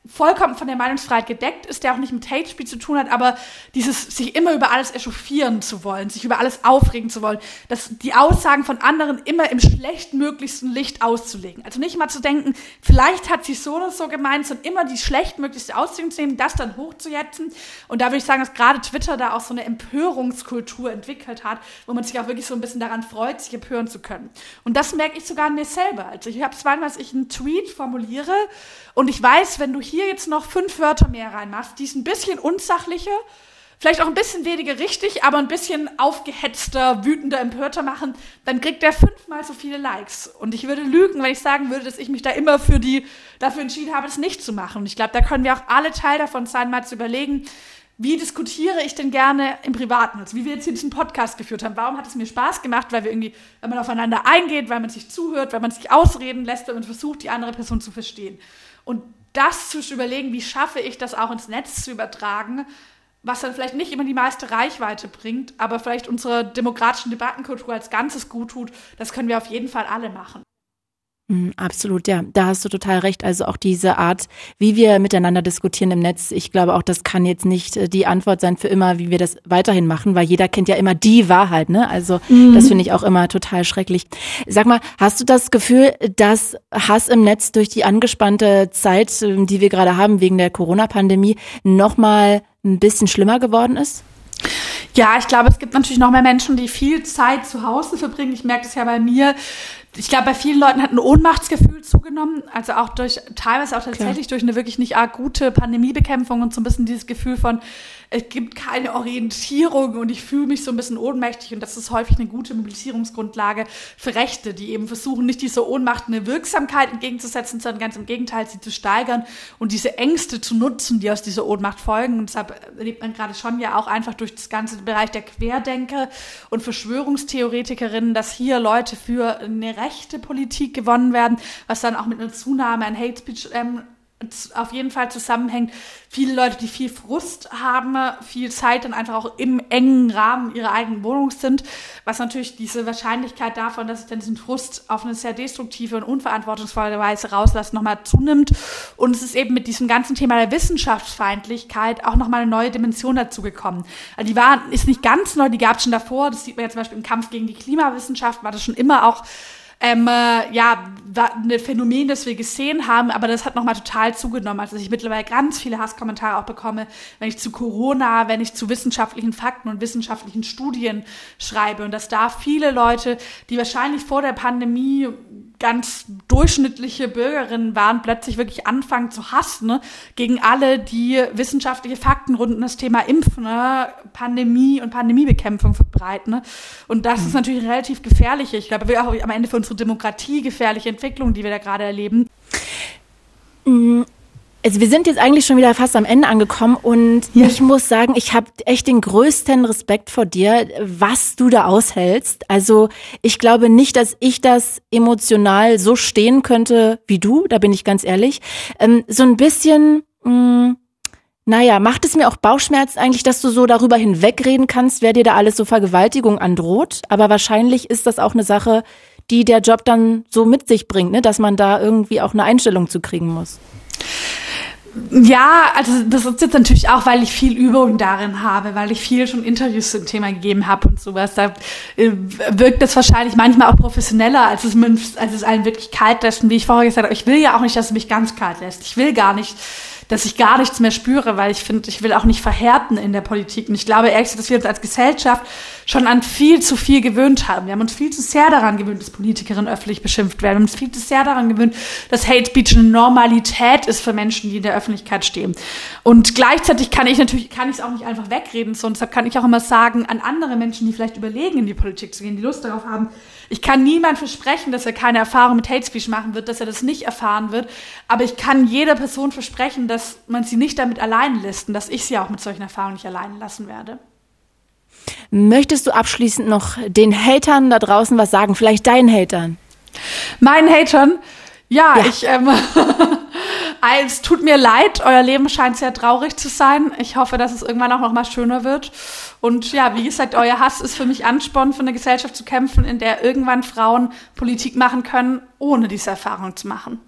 vollkommen von der Meinungsfreiheit gedeckt ist, der auch nicht mit Hate Speech zu tun hat, aber dieses sich immer über alles echauffieren zu wollen, sich über alles aufregen zu wollen, dass die Aussagen von anderen immer im schlechtmöglichsten Licht auszulegen. Also nicht mal zu denken, vielleicht hat sie so oder so gemeint, sondern immer die schlechtmöglichste Auslegung zu nehmen, das dann hochzujetzen. Und da würde ich sagen, dass gerade Twitter da auch so eine Empörungskultur entwickelt hat, wo man sich auch wirklich so ein bisschen daran freut, sich empören zu können. Und das merke ich sogar an mir selber. Also ich habe zweimal, dass ich einen Tweet formuliere und ich weiß, wenn du hier jetzt noch fünf Wörter mehr reinmachst, die ist ein bisschen unsachlicher, vielleicht auch ein bisschen weniger richtig, aber ein bisschen aufgehetzter, wütender, empörter machen, dann kriegt der fünfmal so viele Likes. Und ich würde lügen, wenn ich sagen würde, dass ich mich da immer für die, dafür entschieden habe, es nicht zu machen. Und ich glaube, da können wir auch alle Teil davon sein, mal zu überlegen, wie diskutiere ich denn gerne im Privaten? Also wie wir jetzt hier diesen Podcast geführt haben. Warum hat es mir Spaß gemacht? Weil wir irgendwie, wenn man aufeinander eingeht, weil man sich zuhört, weil man sich ausreden lässt, weil man versucht, die andere Person zu verstehen. Und das zu überlegen, wie schaffe ich das auch ins Netz zu übertragen, was dann vielleicht nicht immer die meiste Reichweite bringt, aber vielleicht unserer demokratischen Debattenkultur als Ganzes gut tut, das können wir auf jeden Fall alle machen. Mm, absolut, ja, da hast du total recht. Also auch diese Art, wie wir miteinander diskutieren im Netz, ich glaube auch, das kann jetzt nicht äh, die Antwort sein für immer, wie wir das weiterhin machen, weil jeder kennt ja immer die Wahrheit, ne? Also mhm. das finde ich auch immer total schrecklich. Sag mal, hast du das Gefühl, dass Hass im Netz durch die angespannte Zeit, ähm, die wir gerade haben wegen der Corona-Pandemie, nochmal ein bisschen schlimmer geworden ist? Ja, ich glaube, es gibt natürlich noch mehr Menschen, die viel Zeit zu Hause verbringen. Ich merke das ja bei mir, ich glaube, bei vielen Leuten hat ein Ohnmachtsgefühl zugenommen, also auch durch, teilweise auch tatsächlich Klar. durch eine wirklich nicht arg gute Pandemiebekämpfung und so ein bisschen dieses Gefühl von, es gibt keine Orientierung und ich fühle mich so ein bisschen ohnmächtig und das ist häufig eine gute Mobilisierungsgrundlage für Rechte, die eben versuchen, nicht diese Ohnmacht eine Wirksamkeit entgegenzusetzen, sondern ganz im Gegenteil, sie zu steigern und diese Ängste zu nutzen, die aus dieser Ohnmacht folgen. Und deshalb erlebt man gerade schon ja auch einfach durch das ganze Bereich der Querdenker und Verschwörungstheoretikerinnen, dass hier Leute für eine rechte Politik gewonnen werden, was dann auch mit einer Zunahme an Hate Speech ähm, auf jeden Fall zusammenhängt. Viele Leute, die viel Frust haben, viel Zeit dann einfach auch im engen Rahmen ihrer eigenen Wohnung sind, was natürlich diese Wahrscheinlichkeit davon, dass ich dann diesen Frust auf eine sehr destruktive und unverantwortungsvolle Weise rauslasse, nochmal zunimmt. Und es ist eben mit diesem ganzen Thema der Wissenschaftsfeindlichkeit auch nochmal eine neue Dimension dazu gekommen. Also die war, ist nicht ganz neu, die gab es schon davor. Das sieht man ja zum Beispiel im Kampf gegen die Klimawissenschaft, war das schon immer auch ähm, äh, ja, ein Phänomen, das wir gesehen haben, aber das hat nochmal total zugenommen. Also ich mittlerweile ganz viele Hasskommentare auch bekomme, wenn ich zu Corona, wenn ich zu wissenschaftlichen Fakten und wissenschaftlichen Studien schreibe und dass da viele Leute, die wahrscheinlich vor der Pandemie ganz durchschnittliche Bürgerinnen waren, plötzlich wirklich anfangen zu hassen ne? gegen alle, die wissenschaftliche Fakten rund um das Thema Impfen, ne? Pandemie und Pandemiebekämpfung verbreiten. Ne? Und das mhm. ist natürlich relativ gefährlich. Ich glaube, wir auch am Ende für unsere Demokratie gefährliche Entwicklung, die wir da gerade erleben. Mhm. Also wir sind jetzt eigentlich schon wieder fast am Ende angekommen und ja. ich muss sagen, ich habe echt den größten Respekt vor dir, was du da aushältst. Also ich glaube nicht, dass ich das emotional so stehen könnte wie du, da bin ich ganz ehrlich. Ähm, so ein bisschen, mh, mm, naja, macht es mir auch Bauchschmerzen eigentlich, dass du so darüber hinwegreden kannst, wer dir da alles so Vergewaltigung androht. Aber wahrscheinlich ist das auch eine Sache, die der Job dann so mit sich bringt, ne? dass man da irgendwie auch eine Einstellung zu kriegen muss. Ja, also das ist jetzt natürlich auch, weil ich viel Übung darin habe, weil ich viel schon Interviews zum Thema gegeben habe und sowas. Da äh, wirkt das wahrscheinlich manchmal auch professioneller, als es, als es einen wirklich kalt lässt. Und wie ich vorher gesagt habe, ich will ja auch nicht, dass es mich ganz kalt lässt. Ich will gar nicht dass ich gar nichts mehr spüre, weil ich finde, ich will auch nicht verhärten in der Politik. Und ich glaube ehrlich, dass wir uns als Gesellschaft schon an viel zu viel gewöhnt haben. Wir haben uns viel zu sehr daran gewöhnt, dass Politikerinnen öffentlich beschimpft werden. Wir haben uns viel zu sehr daran gewöhnt, dass Hate Speech eine Normalität ist für Menschen, die in der Öffentlichkeit stehen. Und gleichzeitig kann ich natürlich, kann ich es auch nicht einfach wegreden. So, und deshalb kann ich auch immer sagen, an andere Menschen, die vielleicht überlegen, in die Politik zu gehen, die Lust darauf haben, ich kann niemand versprechen, dass er keine Erfahrung mit Hate Speech machen wird, dass er das nicht erfahren wird. Aber ich kann jeder Person versprechen, dass man sie nicht damit allein lässt und dass ich sie auch mit solchen Erfahrungen nicht allein lassen werde. Möchtest du abschließend noch den Hatern da draußen was sagen? Vielleicht deinen Hatern? Meinen Hatern? Ja, ja. ich. Ähm, es tut mir leid, euer Leben scheint sehr traurig zu sein. Ich hoffe, dass es irgendwann auch noch mal schöner wird. Und ja, wie gesagt, euer Hass ist für mich Ansporn, für eine Gesellschaft zu kämpfen, in der irgendwann Frauen Politik machen können, ohne diese Erfahrung zu machen.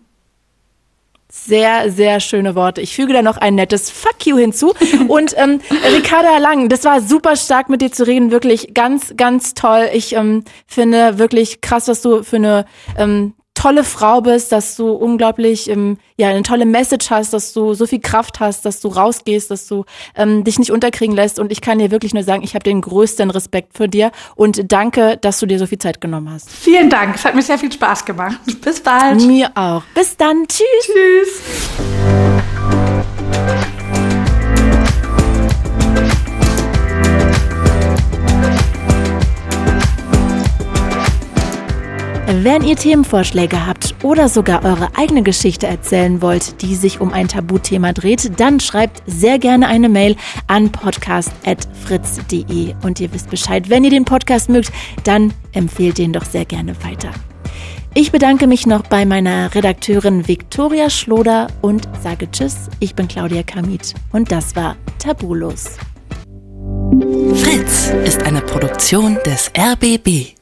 Sehr, sehr schöne Worte. Ich füge da noch ein nettes Fuck you hinzu. Und ähm, Ricarda Lang, das war super stark mit dir zu reden, wirklich ganz, ganz toll. Ich ähm, finde wirklich krass, was du für eine ähm, tolle Frau bist, dass du unglaublich ähm, ja eine tolle Message hast, dass du so viel Kraft hast, dass du rausgehst, dass du ähm, dich nicht unterkriegen lässt. Und ich kann dir wirklich nur sagen, ich habe den größten Respekt für dir und danke, dass du dir so viel Zeit genommen hast. Vielen Dank, es hat mir sehr viel Spaß gemacht. Bis bald. Mir auch. Bis dann. Tschüss. Tschüss. Wenn ihr Themenvorschläge habt oder sogar eure eigene Geschichte erzählen wollt, die sich um ein Tabuthema dreht, dann schreibt sehr gerne eine Mail an podcast.fritz.de. Und ihr wisst Bescheid, wenn ihr den Podcast mögt, dann empfehlt den doch sehr gerne weiter. Ich bedanke mich noch bei meiner Redakteurin Viktoria Schloder und sage Tschüss. Ich bin Claudia Kamit und das war Tabulos. Fritz ist eine Produktion des RBB.